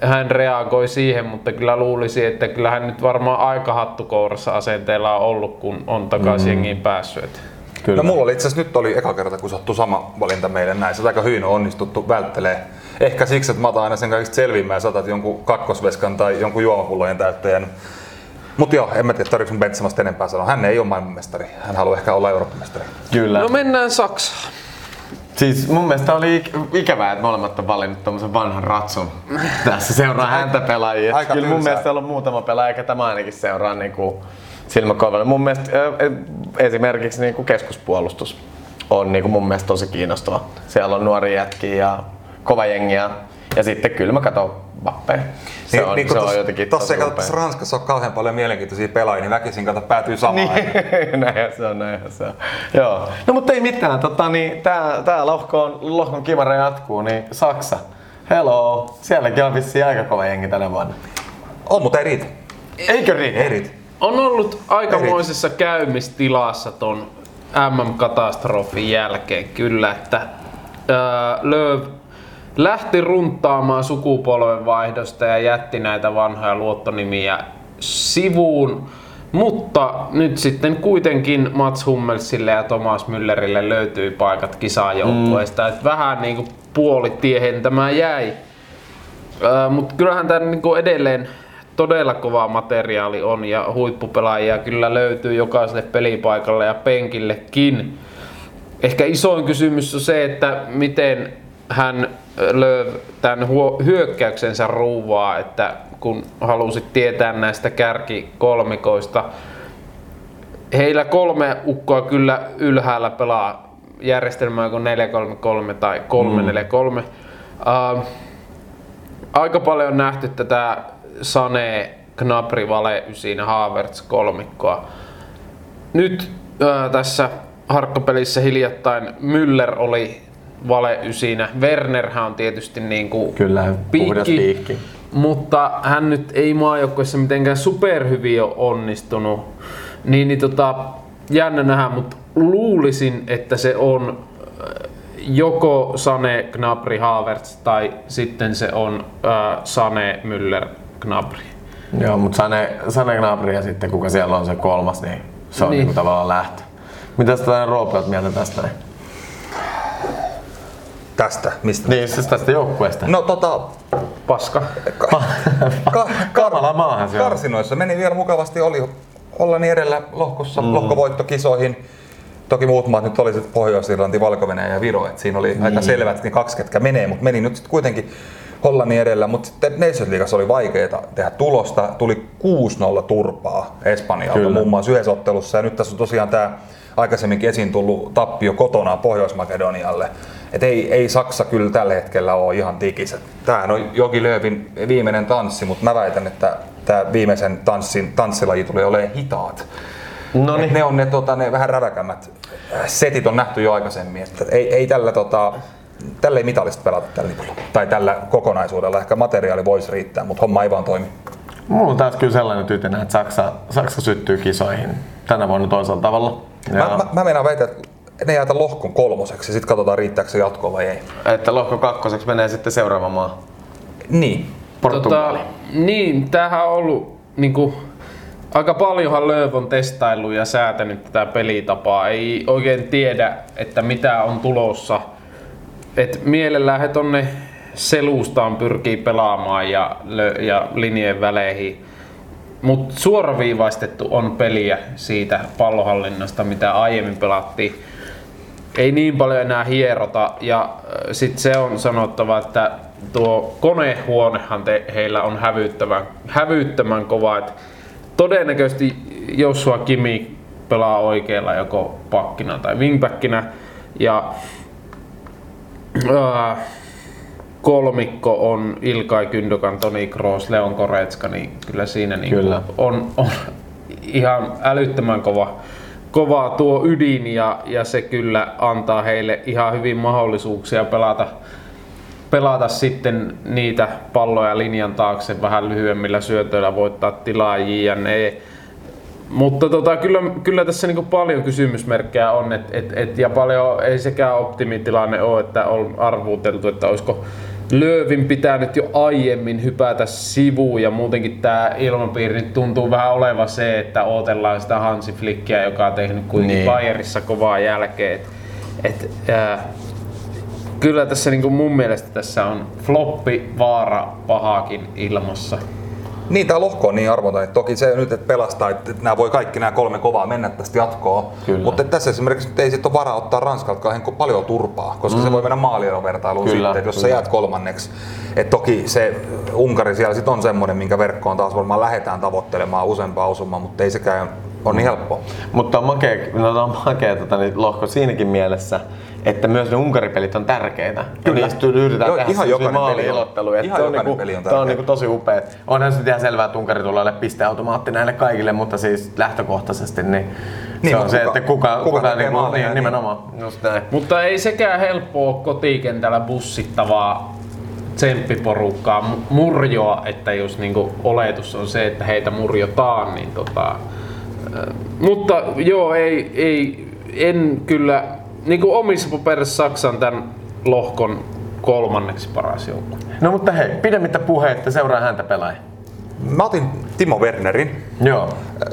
S3: hän reagoi siihen, mutta kyllä luulisi, että kyllä hän nyt varmaan aika hattukourassa asenteella on ollut, kun on takaisin mm. jengiin päässyt. Et
S1: Kyllä.
S2: No mulla oli itse asiassa nyt oli eka kerta, kun sattuu sama valinta meille näin. Se aika hyvin on onnistuttu välttelee. Ehkä siksi, että mä otan aina sen kaikista selvimmän ja saatat jonkun kakkosveskan tai jonkun juomapullojen täyttäjän. Mutta joo, en mä tiedä, tarvitsen Benzemasta enempää sanoa. Hän ei ole maailmanmestari. Hän haluaa ehkä olla Euroopan mestari.
S1: Kyllä.
S3: No mennään Saksaan.
S1: Siis mun mielestä oli ik- ikävää, että molemmat on valinnut tommosen vanhan ratsun. Tässä seuraa häntä pelaajia.
S2: aika
S1: Kyllä mun
S2: tylsää.
S1: mielestä siellä on muutama pelaaja, ketä mä ainakin seuraan niinku silmäkorvalla. Mun mielestä ö, esimerkiksi niinku keskuspuolustus on niinku mun mielestä tosi kiinnostava. Siellä on nuoria jätkiä ja kova jengiä. Ja sitten kyllä mä katson Bappea. Se on, se
S2: kun
S1: on
S2: tos-
S1: jotenkin
S2: tossa
S1: tosi
S2: ei
S1: upea.
S2: tässä Ranskassa ole kauhean paljon mielenkiintoisia pelaajia, niin väkisin kato päätyy samaan.
S1: Niin, näinhän se on, näinhän se on. Joo. No mutta ei mitään, tota, niin, tää, tää lohko on, lohkon kimara jatkuu, niin Saksa. Hello. Sielläkin on vissiin aika kova jengi tänä vuonna.
S2: On, mutta ei riitä.
S1: Eikö riitä?
S2: Ei riitä.
S3: on ollut aikamoisessa käymistilassa ton MM-katastrofin jälkeen kyllä, että ää, Lööv lähti runttaamaan sukupolven vaihdosta ja jätti näitä vanhoja luottonimiä sivuun. Mutta nyt sitten kuitenkin Mats Hummelsille ja Thomas Müllerille löytyy paikat kisaajoukkueesta. Mm. vähän niin kuin puoli tiehen tämä jäi. Mutta kyllähän tämä niinku edelleen todella kova materiaali on ja huippupelaajia kyllä löytyy jokaiselle pelipaikalle ja penkillekin. Ehkä isoin kysymys on se, että miten hän Lööv tämän hyökkäyksensä ruuvaa, että kun halusit tietää näistä kärkikolmikoista, heillä kolme ukkoa kyllä ylhäällä pelaa järjestelmää kuin 433 tai 343. Mm. Uh, aika paljon nähty tätä Sane, Knapri, Vale, Ysin, Havertz kolmikkoa. Nyt ää, tässä harkkapelissä hiljattain Müller oli Vale Ysinä. Wernerhän on tietysti niin kuin
S1: Kyllä, puhdas piikki.
S3: mutta hän nyt ei maajoukkueessa mitenkään superhyvin ole onnistunut. Niin, niin tota, jännä nähdä, mutta luulisin, että se on äh, joko Sane, Gnabry, Havertz tai sitten se on äh, Sane, Müller, Gnabry.
S1: Joo, mutta Sane, Sane Gnabry ja sitten kuka siellä on se kolmas, niin se on
S3: Niin.
S1: niin. Niinku tavallaan lähtö. Mitä tällainen Roope mieltä tästä näin?
S2: Tästä, mistä?
S1: Niin, siis tästä joukkueesta.
S2: No tota,
S3: Paska.
S2: ka, ka,
S1: Kamala maahan se
S2: karsinoissa meni vielä mukavasti, oli olla niin edellä lohkossa, mm. lohkovoittokisoihin. Toki muut maat nyt oli sit Pohjois-Irlanti, valko ja Viro, et siinä oli mm. aika selvät ne kaksi, ketkä menee, mutta meni nyt sitten kuitenkin Hollannin edellä, mutta sitten Nations Leagueassa oli vaikeaa tehdä tulosta. Tuli 6-0 turpaa Espanjalta
S1: Kyllä.
S2: muun muassa yhdessä ottelussa. Ja nyt tässä on tosiaan tämä aikaisemminkin esiin tullut tappio kotona Pohjois-Makedonialle. Et ei, ei Saksa kyllä tällä hetkellä ole ihan tikis. Tämähän on Jogi Lööpin viimeinen tanssi, mutta mä väitän, että tämä viimeisen tanssin, tanssilaji tulee olemaan hitaat.
S1: No niin.
S2: Ne on ne, tota, ne vähän räväkämmät setit on nähty jo aikaisemmin. Että ei, ei tällä, tota, tällä ei mitallista pelata tällä lipulla. Tai tällä kokonaisuudella. Ehkä materiaali voisi riittää, mutta homma ei vaan toimi.
S1: Mulla on taas kyllä sellainen tytinä, että Saksa, Saksa syttyy kisoihin tänä vuonna toisella tavalla.
S2: Mä, mä, mä meinaan väitän, että ne jäätä lohkon kolmoseksi ja sitten katsotaan riittääkö se jatkoa vai ei.
S1: Että lohko kakkoseksi menee sitten seuraava maa.
S2: Niin.
S1: Portugali.
S3: Tota, niin, tämähän on ollut niinku, aika paljonhan Lööv on testaillut ja säätänyt tätä pelitapaa. Ei oikein tiedä, että mitä on tulossa. Et mielellään he tonne selustaan pyrkii pelaamaan ja, ja linjeen väleihin. Mutta suoraviivaistettu on peliä siitä pallohallinnasta, mitä aiemmin pelattiin. Ei niin paljon enää hierota ja sitten se on sanottava, että tuo konehuonehan te, heillä on hävyttävän, hävyttömän kova. Et todennäköisesti Joshua Kimi pelaa oikealla joko pakkina tai wingbackinä ja ää, kolmikko on Ilkay Gündogan, Toni Kroos, Leon Koretska, niin kyllä siinä niin
S1: Kyllä.
S3: On, on ihan älyttömän kova, kova tuo ydin ja, ja se kyllä antaa heille ihan hyvin mahdollisuuksia pelata, pelata sitten niitä palloja linjan taakse vähän lyhyemmillä syötöillä, voittaa tilaa jne. Mutta tota, kyllä, kyllä tässä niinku paljon kysymysmerkkejä on et, et, et, ja paljon ei sekään optimitilanne ole, että on arvuuteltu, että olisiko Löövin pitänyt jo aiemmin hypätä sivuun ja muutenkin tämä ilmapiiri nyt tuntuu vähän olevan se, että odotellaan sitä Hansi Flickia, joka on tehnyt kuitenkin
S1: Niin.
S3: niin. Bayernissa kovaa jälkeen. Et, et, ää, kyllä tässä niinku mun mielestä tässä on floppi, vaara, pahakin ilmassa.
S2: Niin, tämä lohko on niin arvoton, että toki se nyt, että pelastaa, että nämä voi kaikki nämä kolme kovaa mennä tästä jatkoon.
S1: Kyllä.
S2: Mutta tässä esimerkiksi nyt ei sit ole varaa ottaa Ranskalta kauhean paljon turpaa, koska mm. se voi mennä maalierovertailuun
S1: Kyllä,
S2: sitten, että jos sä
S1: kyllä.
S2: jäät kolmanneksi. Et toki se Unkari siellä sit on semmoinen, minkä verkkoon taas varmaan lähdetään tavoittelemaan useampaa osumaa, mutta ei sekään ole niin helppo.
S1: Mutta on makea, no, on makea tota, niin lohko siinäkin mielessä, että myös ne unkaripelit on tärkeitä.
S2: Kyllä.
S1: Ja niistä yritetään
S2: Joo,
S1: tehdä
S2: ihan jokainen peli on-
S1: maaliilotteluja. että
S2: ihan
S1: se on
S2: jokainen
S1: niinku,
S2: peli on
S1: Tämä on
S2: tärkeä.
S1: niinku tosi upea. Onhan se nyt ihan selvää, että Unkari tulee olemaan pisteautomaatti näille kaikille, mutta siis lähtökohtaisesti niin,
S2: Niin,
S1: se on
S2: mutta
S1: se,
S2: kuka-
S1: että kuka,
S2: kuka
S1: kuka,
S2: tekee
S1: niinku, niin,
S2: niin.
S1: nimenomaan. Just näin.
S3: Mutta ei sekään helppoa kotikentällä bussittavaa tsemppiporukkaa mu- murjoa, että jos niinku oletus on se, että heitä murjotaan, niin tota, mutta joo, ei, ei, en kyllä, niinku omissa paperissa Saksan tämän lohkon kolmanneksi paras joukkue.
S1: No mutta hei, pidemmittä puheitta seuraa häntä pelaaja.
S2: Mä otin Timo Wernerin.
S1: Joo.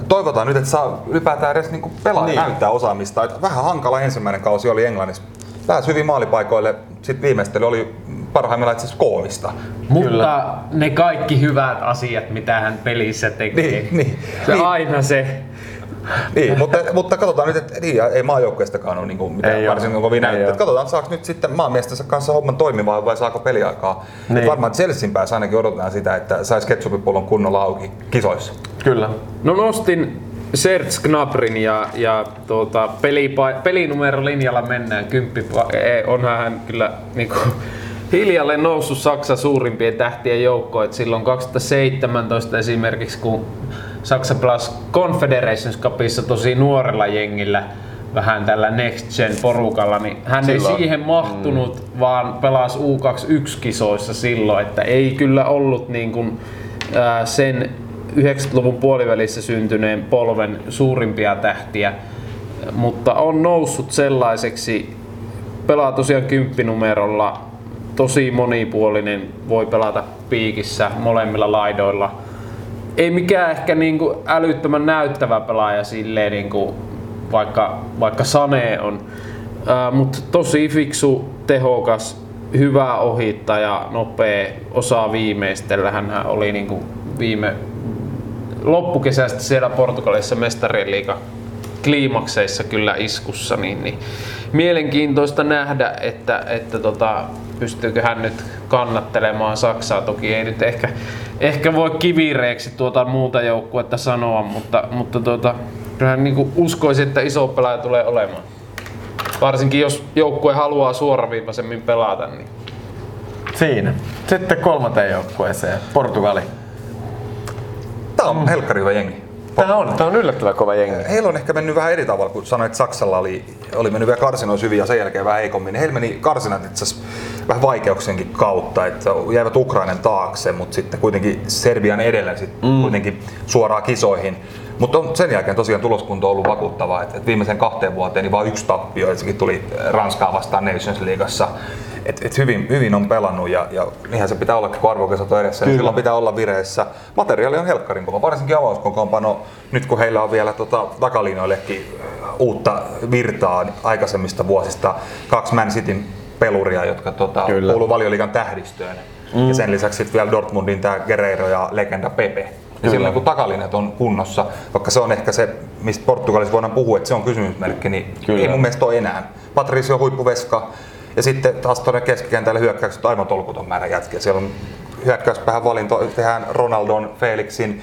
S2: Toivotaan nyt, että saa ylipäätään edes niinku pelaaja
S1: Niin.
S2: niin. näyttää osaamista. Et vähän hankala ensimmäinen kausi oli Englannissa. Pääsi hyvin maalipaikoille, sitten viimeistely oli parhaimmillaan itse asiassa koomista.
S3: Mutta
S1: Kyllä.
S3: ne kaikki hyvät asiat, mitä hän pelissä tekee.
S2: Niin, niin,
S3: Se
S2: niin.
S3: aina se.
S2: Niin, mutta, mutta katsotaan nyt, että niin, ei maajoukkueestakaan ole niin mitään
S1: Ei
S2: varsin
S1: oo.
S2: kovin näyttöä.
S1: oo.
S2: Katsotaan, saako nyt sitten maamiestensä kanssa homman toimimaan vai saako peliaikaa.
S1: Niin.
S2: Varmaan Chelsean päässä ainakin odotetaan sitä, että saisi ketsupipullon kunnolla auki kisoissa.
S1: Kyllä.
S3: No nostin Serge Gnabrin ja, ja tuota, pelipa- pelinumerolinjalla mennään. Kymppi, ei, onhan hän kyllä niinku, hiljalleen noussut Saksan suurimpien tähtien joukkoon. Et silloin 2017 esimerkiksi, kun Saksa pelasi Confederations Cupissa tosi nuorella jengillä, vähän tällä Next Gen porukalla, niin hän
S1: Silloin.
S3: ei siihen mahtunut, mm. vaan pelasi U21-kisoissa silloin, että ei kyllä ollut niin kuin, ää, sen 90-luvun puolivälissä syntyneen polven suurimpia tähtiä, mutta on noussut sellaiseksi pelaa tosiaan kymppinumerolla, tosi monipuolinen, voi pelata piikissä molemmilla laidoilla. Ei mikään ehkä niinku älyttömän näyttävä pelaaja silleen niinku, vaikka, vaikka Sane on, mutta tosi fiksu, tehokas, hyvä ohittaja, nopea, osaa viimeistellä. Hän oli niinku viime loppukesästä siellä Portugalissa mestarien liiga kliimakseissa kyllä iskussa, niin, niin mielenkiintoista nähdä, että, että tota, pystyykö hän nyt kannattelemaan Saksaa. Toki ei nyt ehkä, ehkä voi kivireeksi tuota muuta joukkuetta sanoa, mutta, mutta tuota, kyllähän niin uskoisin, että iso pelaaja tulee olemaan. Varsinkin jos joukkue haluaa suoraviivaisemmin pelata. Niin.
S1: Siinä. Sitten kolmanteen joukkueeseen, Portugali.
S2: Tämä on helkkari hyvä jengi.
S1: Tämä on, tämä on yllättävän kova jengi.
S2: Heillä on ehkä mennyt vähän eri tavalla, kun sanoit, että Saksalla oli, oli mennyt vielä karsinoissa hyvin ja sen jälkeen vähän heikommin. Heillä meni karsinat itse asiassa vähän vaikeuksienkin kautta, että jäivät Ukrainan taakse, mutta sitten kuitenkin Serbian edellä sitten mm. kuitenkin suoraan kisoihin. Mutta sen jälkeen tosiaan tuloskunto on ollut vakuuttavaa, että viimeisen kahteen vuoteen niin vain yksi tappio, sekin tuli Ranskaa vastaan Nations Leagueassa. Et, et hyvin, hyvin on pelannut ja, ja niinhän se pitää olla, kun arvokesat on edessä, niin silloin pitää olla vireessä. Materiaali on helkkarin kova, varsinkin avauskokoonpano, nyt kun heillä on vielä tota, takalinjoillekin uutta virtaa aikaisemmista vuosista, kaksi Man Cityn peluria, jotka tota, kuuluu valioliigan tähdistöön. Mm. Ja sen lisäksi sitten vielä Dortmundin tämä Guerreiro ja legenda Pepe. Ja silloin kun takalinjat on kunnossa, vaikka se on ehkä se, mistä Portugalissa voidaan puhua, että se on kysymysmerkki, niin Kyllä. ei mun mielestä ole enää. Patricio huippuveska ja sitten taas tuonne keskikentälle hyökkäykset aivan tolkuton määrä jätkiä. Siellä on hyökkäyspäähän valinto, tehdään Ronaldon, Felixin,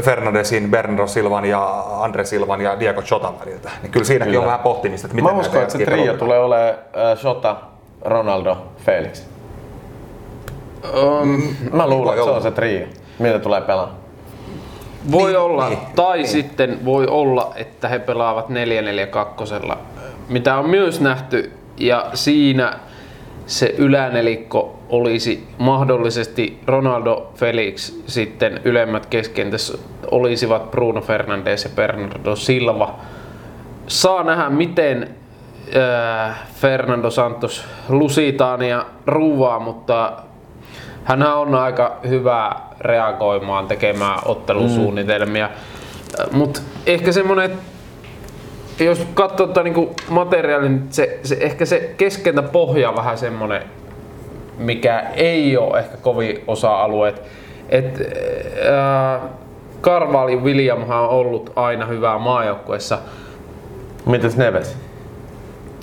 S2: Fernandesin, Bernardo Silvan ja Andre Silvan ja Diego Chotan väliltä. Niin kyllä siinäkin kyllä. on vähän pohtimista, että miten
S1: Mä uskon, että se trio tulee olemaan Chota, Ronaldo, Felix. Um, Mä luulen, että se on se trio, mitä tulee pelaamaan.
S3: Voi niin, olla, niin, tai niin. sitten voi olla, että he pelaavat 4-4-2, mitä on myös nähty, ja siinä se ylänelikko olisi mahdollisesti Ronaldo Felix, sitten ylemmät keskentässä olisivat Bruno Fernandes ja Bernardo Silva. Saa nähdä, miten äh, Fernando Santos lusitaan ja ruuvaa, mutta hän on aika hyvä reagoimaan, tekemään ottelusuunnitelmia. Mm. Mutta ehkä semmonen, jos katsoo tota niinku materiaalin, niin se, se, ehkä se keskentä pohja on vähän semmonen, mikä ei ole ehkä kovin osa-alueet. Et, äh, Carvalho Williamhan on ollut aina hyvää maajoukkuessa.
S1: Mitäs Neves?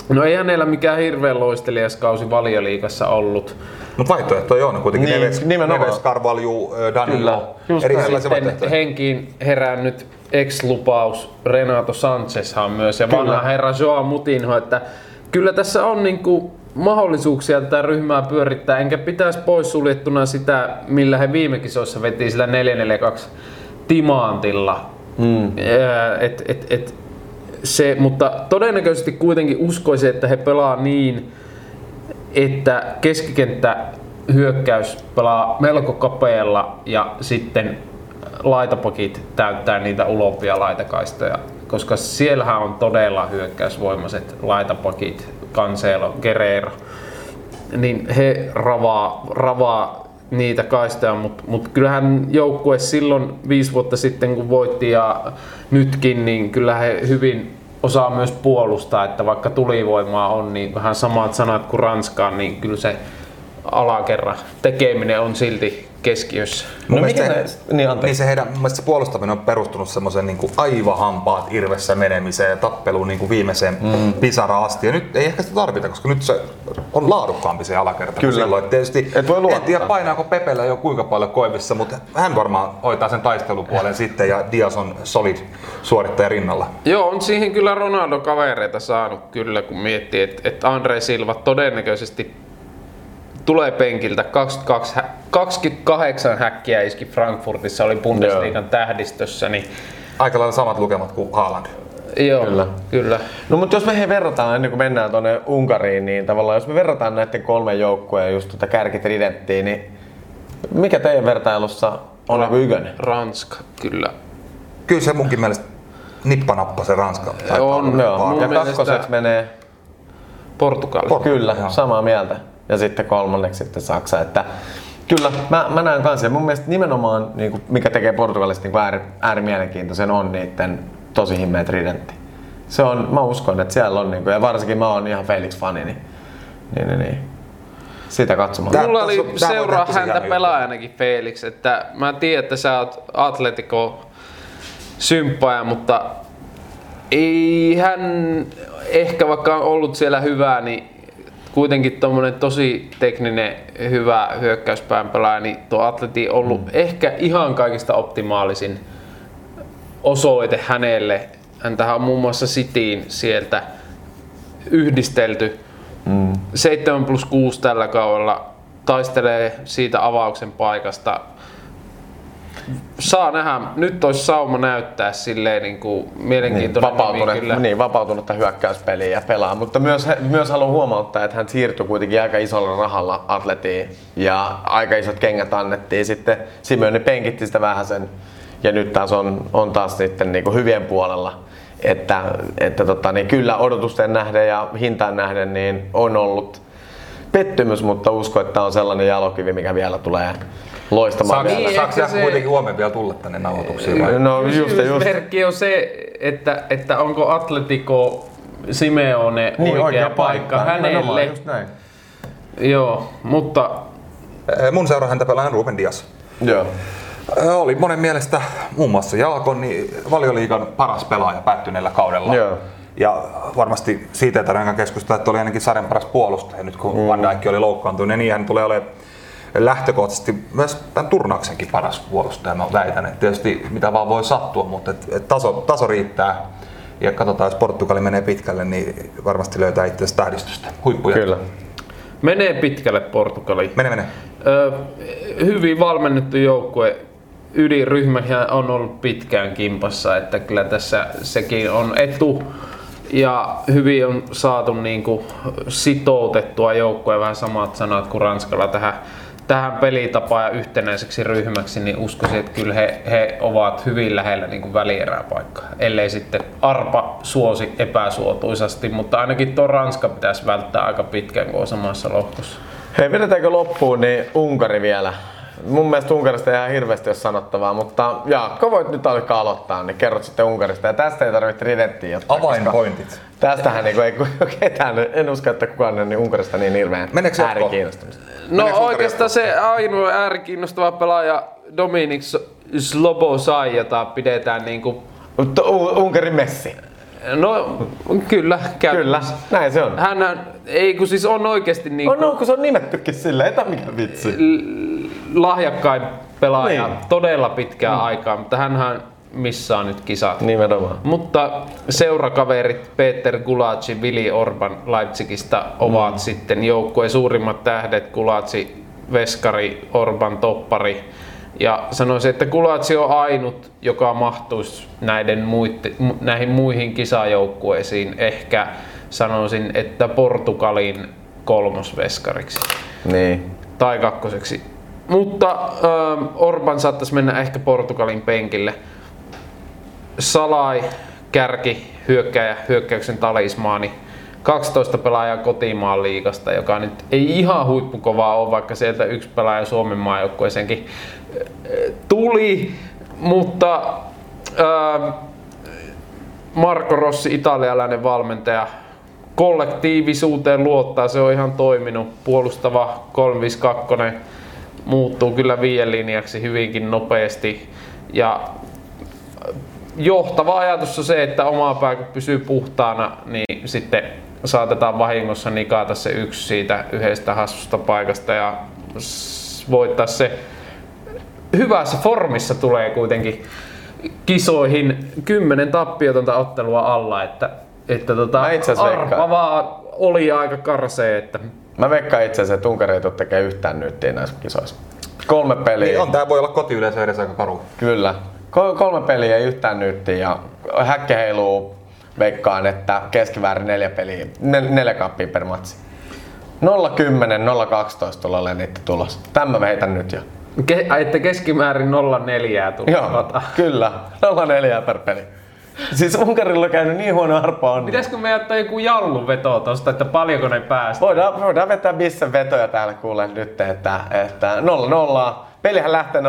S3: No ei hänellä mikään hirveän loistelias kausi valioliikassa ollut.
S2: Mutta vaihtoehtoja on kuitenkin niin, Neves, Neves Carvalho, Danilo,
S3: Kyllä, eri Sitten henkiin herännyt ex-lupaus Renato Sanchezhan myös ja kyllä. vanha herra Joao Mutinho, että kyllä tässä on niinku mahdollisuuksia tätä ryhmää pyörittää, enkä pitäisi poissuljettuna sitä, millä he viime kisoissa veti sillä 442 timantilla. Mm. Et, et, et, se, mutta todennäköisesti kuitenkin uskoisin, että he pelaa niin, että keskikenttä hyökkäys pelaa melko kapealla ja sitten laitapakit täyttää niitä ulompia laitakaistoja, koska siellähän on todella hyökkäysvoimaiset laitapakit, Cancelo, Guerrero, niin he ravaa, ravaa niitä kaistoja, mutta mut kyllähän joukkue silloin viisi vuotta sitten kun voitti ja nytkin, niin kyllä he hyvin osaa myös puolustaa, että vaikka tulivoimaa on, niin vähän samat sanat kuin Ranskaan, niin kyllä se alakerran tekeminen on silti keskiössä.
S2: no mikä he, niin, niin, se heidän se puolustaminen on perustunut semmoisen niin kuin aivan hampaat irvessä menemiseen ja tappeluun niin kuin viimeiseen mm. pisara asti. Ja nyt ei ehkä sitä tarvita, koska nyt se on laadukkaampi se alakerta Kyllä. silloin. Et tietysti Et voi en tiedä painaako Pepellä jo kuinka paljon koivissa, mutta hän varmaan hoitaa sen taistelupuolen sitten ja Dias on solid suorittaja rinnalla.
S3: Joo, on siihen kyllä Ronaldo kavereita saanut kyllä, kun miettii, että et Andre Silva todennäköisesti tulee penkiltä 22, 28 häkkiä iski Frankfurtissa, oli Bundesliigan Joo. tähdistössä. Niin...
S2: Aika lailla samat lukemat kuin Haaland.
S3: Joo, kyllä. kyllä.
S1: No mutta jos me he verrataan, ennen kuin mennään tuonne Unkariin, niin tavallaan jos me verrataan näiden kolmen joukkueen just tuota kärkitridenttiin, niin mikä teidän vertailussa on Ra- ykönen?
S3: Ranska, kyllä.
S2: Kyllä se munkin mielestä nippanappa se Ranska.
S1: On, joo. Ja kakkoseksi menee
S3: Portugali.
S1: Kyllä,
S2: Joo.
S1: samaa mieltä. Ja sitten kolmanneksi sitten Saksa. Että kyllä, mä, mä näen kanssa. Ja mun mielestä nimenomaan, niin kuin, mikä tekee Portugalista niin ääri, äärimielenkiintoisen, on niiden tosi himmeä tridentti. Se on, mä uskon, että siellä on, niin kuin, ja varsinkin mä oon ihan Felix-fani, niin, niin, niin, niin. sitä katsomaan.
S2: Tää-
S3: Mulla oli
S2: tää
S3: seuraa häntä pelaajanakin Felix, että mä tiedän, että sä oot Atletico symppaaja, mutta ei hän ehkä vaikka on ollut siellä hyvää, niin kuitenkin tommonen tosi tekninen hyvä hyökkäyspään pelaaja, niin tuo Atleti on ollut mm. ehkä ihan kaikista optimaalisin osoite hänelle. Häntähän on muun muassa Cityin sieltä yhdistelty. Mm. 7 plus 6 tällä kaudella taistelee siitä avauksen paikasta. Saa nähdä, nyt olisi sauma näyttää silleen niin kuin
S1: niin,
S3: mielenkiintoinen nimi
S1: vapautunut,
S3: kyllä.
S1: niin, vapautunutta hyökkäyspeliä ja pelaa. Mutta myös, myös haluan huomauttaa, että hän siirtyi kuitenkin aika isolla rahalla atletiin ja aika isot kengät annettiin. Sitten Simeone penkitti sitä vähän sen ja nyt taas on, on taas sitten niin kuin hyvien puolella. Että, että tota, niin kyllä odotusten nähden ja hintaan nähden niin on ollut pettymys, mutta uskon, että on sellainen jalokivi, mikä vielä tulee loistamaan
S2: Saako,
S1: vielä.
S3: Niin, ehkä
S2: siellä
S3: se-
S2: kuitenkin huomenna vielä tulla tänne nauhoituksiin? vai?
S1: No just, just.
S3: Kysymysmerkki on se, että, että onko Atletico Simeone
S1: Niin,
S3: oikea, paikka,
S1: Nimenomaan,
S3: hänelle.
S1: Just näin.
S3: Joo, mutta
S2: Eh, Mun seuraa häntä pelaajan Ruben Dias.
S1: Joo.
S2: Eh, Oli monen mielestä muun muassa Jaakon niin valioliigan paras pelaaja päättyneellä kaudella.
S1: Joo.
S2: Ja varmasti siitä ei tarvitse keskustella, että oli ainakin sarjan paras puolustaja nyt kun mm. Van Dijk oli loukkaantunut. Niin hän tulee olemaan lähtökohtaisesti myös tämän turnauksenkin paras puolustaja, mä väitän. Et tietysti mitä vaan voi sattua, mutta et, et taso, taso riittää. Ja katsotaan, jos Portugali menee pitkälle, niin varmasti löytää itse tähdistystä. Huippuja.
S1: Kyllä.
S3: menee pitkälle Portugali.
S2: Mene, mene.
S3: Ö, hyvin valmennettu joukkue. Ydinryhmähän on ollut pitkään kimpassa, että kyllä tässä sekin on etu. Ja hyvin on saatu niin kuin sitoutettua joukkoja vähän samat sanat kuin Ranskalla tähän, tähän pelitapaan ja yhtenäiseksi ryhmäksi, niin uskoisin, että kyllä he, he ovat hyvin lähellä niin kuin välieräpaikkaa. Ellei sitten arpa suosi epäsuotuisasti, mutta ainakin tuo Ranska pitäisi välttää aika pitkään, kun on samassa lohkossa.
S1: Hei, vedetäänkö loppuun niin Unkari vielä? Mun mielestä Unkarista ei ihan hirveästi ole sanottavaa, mutta Jaakko voit nyt alkaa aloittaa, niin kerrot sitten Unkarista. Ja tästä ei tarvitse tridenttiä ottaa.
S2: Avainpointit.
S1: Tästähän niin ei ketään, en usko, että kukaan on niin Unkarista niin hirveän
S2: Meneekö
S1: äärikiinnostunut.
S3: No
S2: Meneekö
S3: oikeastaan se ainoa äärikiinnostava pelaaja Dominik Slobosai, jota pidetään niinku...
S1: Mutta U- Unkarin messi.
S3: No kyllä,
S1: Kyllä,
S3: käytännössä.
S1: näin se on.
S3: Hän ei kun siis on oikeasti niinku
S1: On, no, kun se on nimettykin silleen, että mikä vitsi.
S3: Lahjakkain pelaaja
S1: Niin.
S3: todella pitkään aikaa, mutta hänhän missaa nyt kisat.
S1: Nimenomaan.
S3: Mutta seurakaverit Peter Gulaci, Vili Orban Leipzigistä ovat mm. sitten joukkueen suurimmat tähdet. Gulaci, Veskari, Orban, Toppari. Ja sanoisin, että Gulaci on ainut, joka mahtuisi näiden muitte, mu- näihin muihin kisajoukkueisiin. Ehkä sanoisin, että Portugalin kolmosveskariksi
S1: Niin.
S3: tai kakkoseksi. Mutta ähm, Orban saattaisi mennä ehkä Portugalin penkille. Salai, kärki, hyökkäjä, hyökkäyksen talismaani. 12 pelaajaa kotimaan liigasta, joka nyt ei ihan huippukovaa ole, vaikka sieltä yksi pelaaja Suomen maajoukkueeseenkin äh, tuli. Mutta ähm, Marco Rossi, italialainen valmentaja, kollektiivisuuteen luottaa, se on ihan toiminut. Puolustava 352 muuttuu kyllä viien linjaksi hyvinkin nopeasti. Ja johtava ajatus on se, että oma pää kun pysyy puhtaana, niin sitten saatetaan vahingossa nikata se yksi siitä yhdestä hassusta paikasta ja voittaa se hyvässä formissa tulee kuitenkin kisoihin kymmenen tappiotonta ottelua alla, että, että tota, arpa vaan oli aika karsee, että
S1: Mä veikkaan itse asiassa, että Unkari ei tule tekemään yhtään nyttiä näissä kisoissa. Kolme peliä.
S2: Niin on, tää voi olla kotiyleisö edes aika karu.
S1: Kyllä. Kol- kolme peliä ei yhtään nyttiä ja häkke heiluu veikkaan, että keskiväärin neljä peliä, nel- neljä kappia per matsi. 010, 012 tulee olemaan niitä tulos. Tämä mä heitän nyt jo.
S3: Ke, että keskimäärin 0,4 tuli
S1: Joo, kyllä. 04 per peli. Siis Unkarilla on käynyt niin huono arpa on.
S3: Pitäisikö me ottaa joku jallunveto tosta, että paljonko ne päästä?
S1: Voidaan, voidaan vetää missä vetoja täällä kuule nyt, että, että 0-0. Pelihän lähtee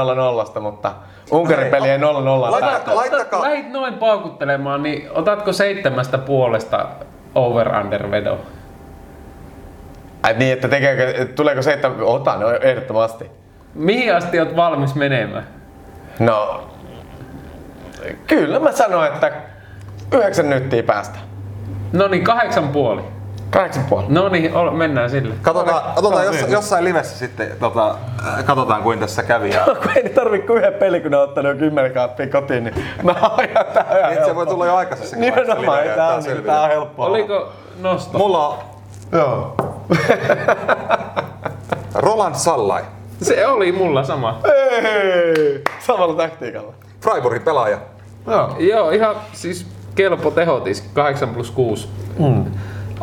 S1: 0-0, mutta Unkarin peli ei 0-0
S2: Laita-
S1: päästä.
S2: Laittakaa-
S3: Lähit noin paukuttelemaan, niin otatko seitsemästä puolesta over-under vedon?
S1: Ai niin, että tekeekö, tuleeko se, että otan ehdottomasti.
S3: Mihin asti oot valmis menemään?
S1: No, kyllä mä sanoin, että yhdeksän nyttiä päästä.
S3: No niin, kahdeksan puoli.
S1: Kahdeksan puoli.
S3: No niin, mennään sille.
S2: Katsotaan,
S1: No
S2: katsotaan jos, jossain livessä sitten, tota, äh, katsotaan kuin tässä kävi. Ja,
S1: kun ei tarvi kuin yhden peli, kun ne on ottanut jo kymmenen kaappia kotiin, niin mä ajan tää ihan
S2: Niin, se voi tulla jo vaiheessa
S1: Nimenomaan, tää on, niin, tää on helppoa.
S3: Oliko nosto?
S2: Mulla on
S1: Joo.
S2: Roland Sallai,
S3: Se oli mulla sama.
S1: Ei, samalla taktiikalla.
S2: Freiburgin pelaaja.
S1: Joo.
S3: Joo, ihan siis kelpo tehotiski, 8 plus 6. Mm.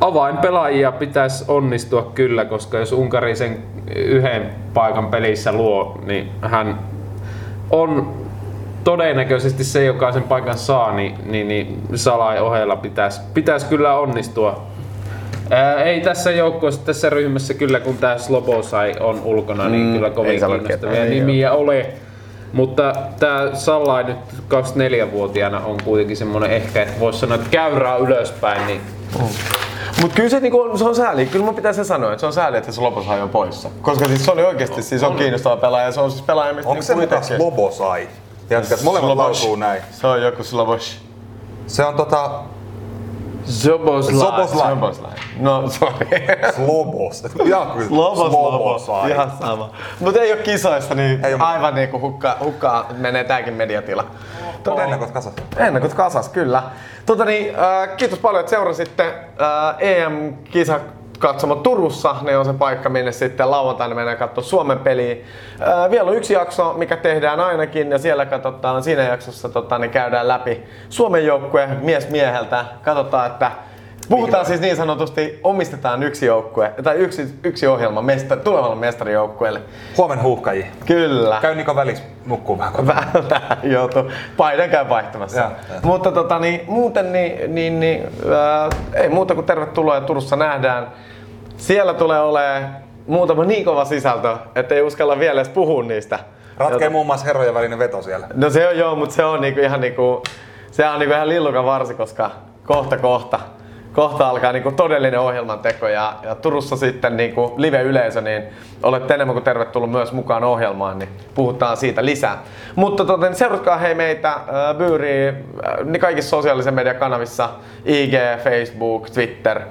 S3: Avainpelaajia pitäisi onnistua kyllä, koska jos Unkari sen yhden paikan pelissä luo, niin hän on todennäköisesti se, joka sen paikan saa, niin, niin, niin Salai ohella pitäisi, pitäisi kyllä onnistua. Ää, ei tässä joukkueessa, tässä ryhmässä kyllä, kun tämä Slobosai on ulkona, niin
S1: Mm,
S3: kyllä kovin kiinnostavia nimiä ole. Mutta tämä Sallai nyt 24-vuotiaana on kuitenkin semmoinen ehkä, että voisi sanoa, että käyrää ylöspäin, niin
S1: Mut kyllä se, niinku, on- se on sääli, kyllä mun pitää se sanoa, että se on sääli, että se Loposai on poissa. Koska siis se oli oikeesti siis on kiinnostava pelaaja, se on siis pelaaja, mistä
S2: Onko se
S1: itsekin-
S2: Slobosai? Jätkät, molemmat lausuu näin.
S1: Se on joku Slobosh.
S2: Se on tota
S3: Zoboslai.
S2: Zoboslai.
S1: No, sorry.
S2: Slobos. Ihan kyllä.
S1: Slobos, Slobos. Ihan sama. Mutta ei oo kisoissa, niin
S2: Ei
S1: aivan niinku hukkaa, hukkaa menee tääkin mediatila. Tota,
S2: Ennakot kasas.
S1: Ennakot kasas, kyllä. Tota niin, äh, kiitos paljon, että seurasitte äh, EM-kisa katsomo Turussa, ne on se paikka, minne sitten lauantaina mennään katsoa Suomen peliä. Äh, vielä on yksi jakso, mikä tehdään ainakin, ja siellä katsotaan, siinä jaksossa tota, niin käydään läpi Suomen joukkue mies mieheltä. Katsotaan, että Puhutaan siis niin sanotusti, omistetaan yksi joukkue, tai yksi, yksi ohjelma mesta, tulevalle mestarijoukkueelle.
S2: Huomen huuhkaji.
S1: Kyllä.
S2: Käy Niko välissä nukkuu vähän. kotona.
S1: Vähän joutu. Paidan käy vaihtamassa.
S2: Joo.
S1: Mutta tota, niin, muuten niin, niin, niin ää, ei muuta kuin tervetuloa ja Turussa nähdään. Siellä tulee olemaan muutama niin kova sisältö, että ei uskalla vielä edes puhua niistä.
S2: Ratkee muun muassa herrojen välinen veto siellä.
S1: No se on joo, mutta se on niinku ihan niinku, se on niinku ihan lillukan varsi, koska kohta kohta, kohta alkaa niinku todellinen ohjelman teko ja, ja Turussa sitten niinku live-yleisö, niin olette enemmän kuin tervetullut myös mukaan ohjelmaan, niin puhutaan siitä lisää. Mutta tota, niin seuratkaa hei meitä äh, Byyri, äh, niin kaikissa sosiaalisen median kanavissa, IG, Facebook, Twitter.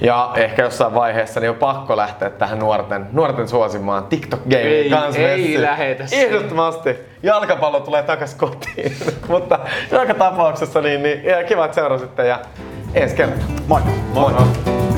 S1: Ja ehkä jossain vaiheessa niin on pakko lähteä tähän nuorten, nuorten suosimaan TikTok Gaming
S3: Ei-
S1: kanssa.
S3: ei lähetä.
S1: Ehdottomasti. Jalkapallo tulee takas kotiin. Mutta joka tapauksessa niin, niin kiva, että seurasitte ja ensi kertaa.
S2: Moi!
S1: Moi! moi.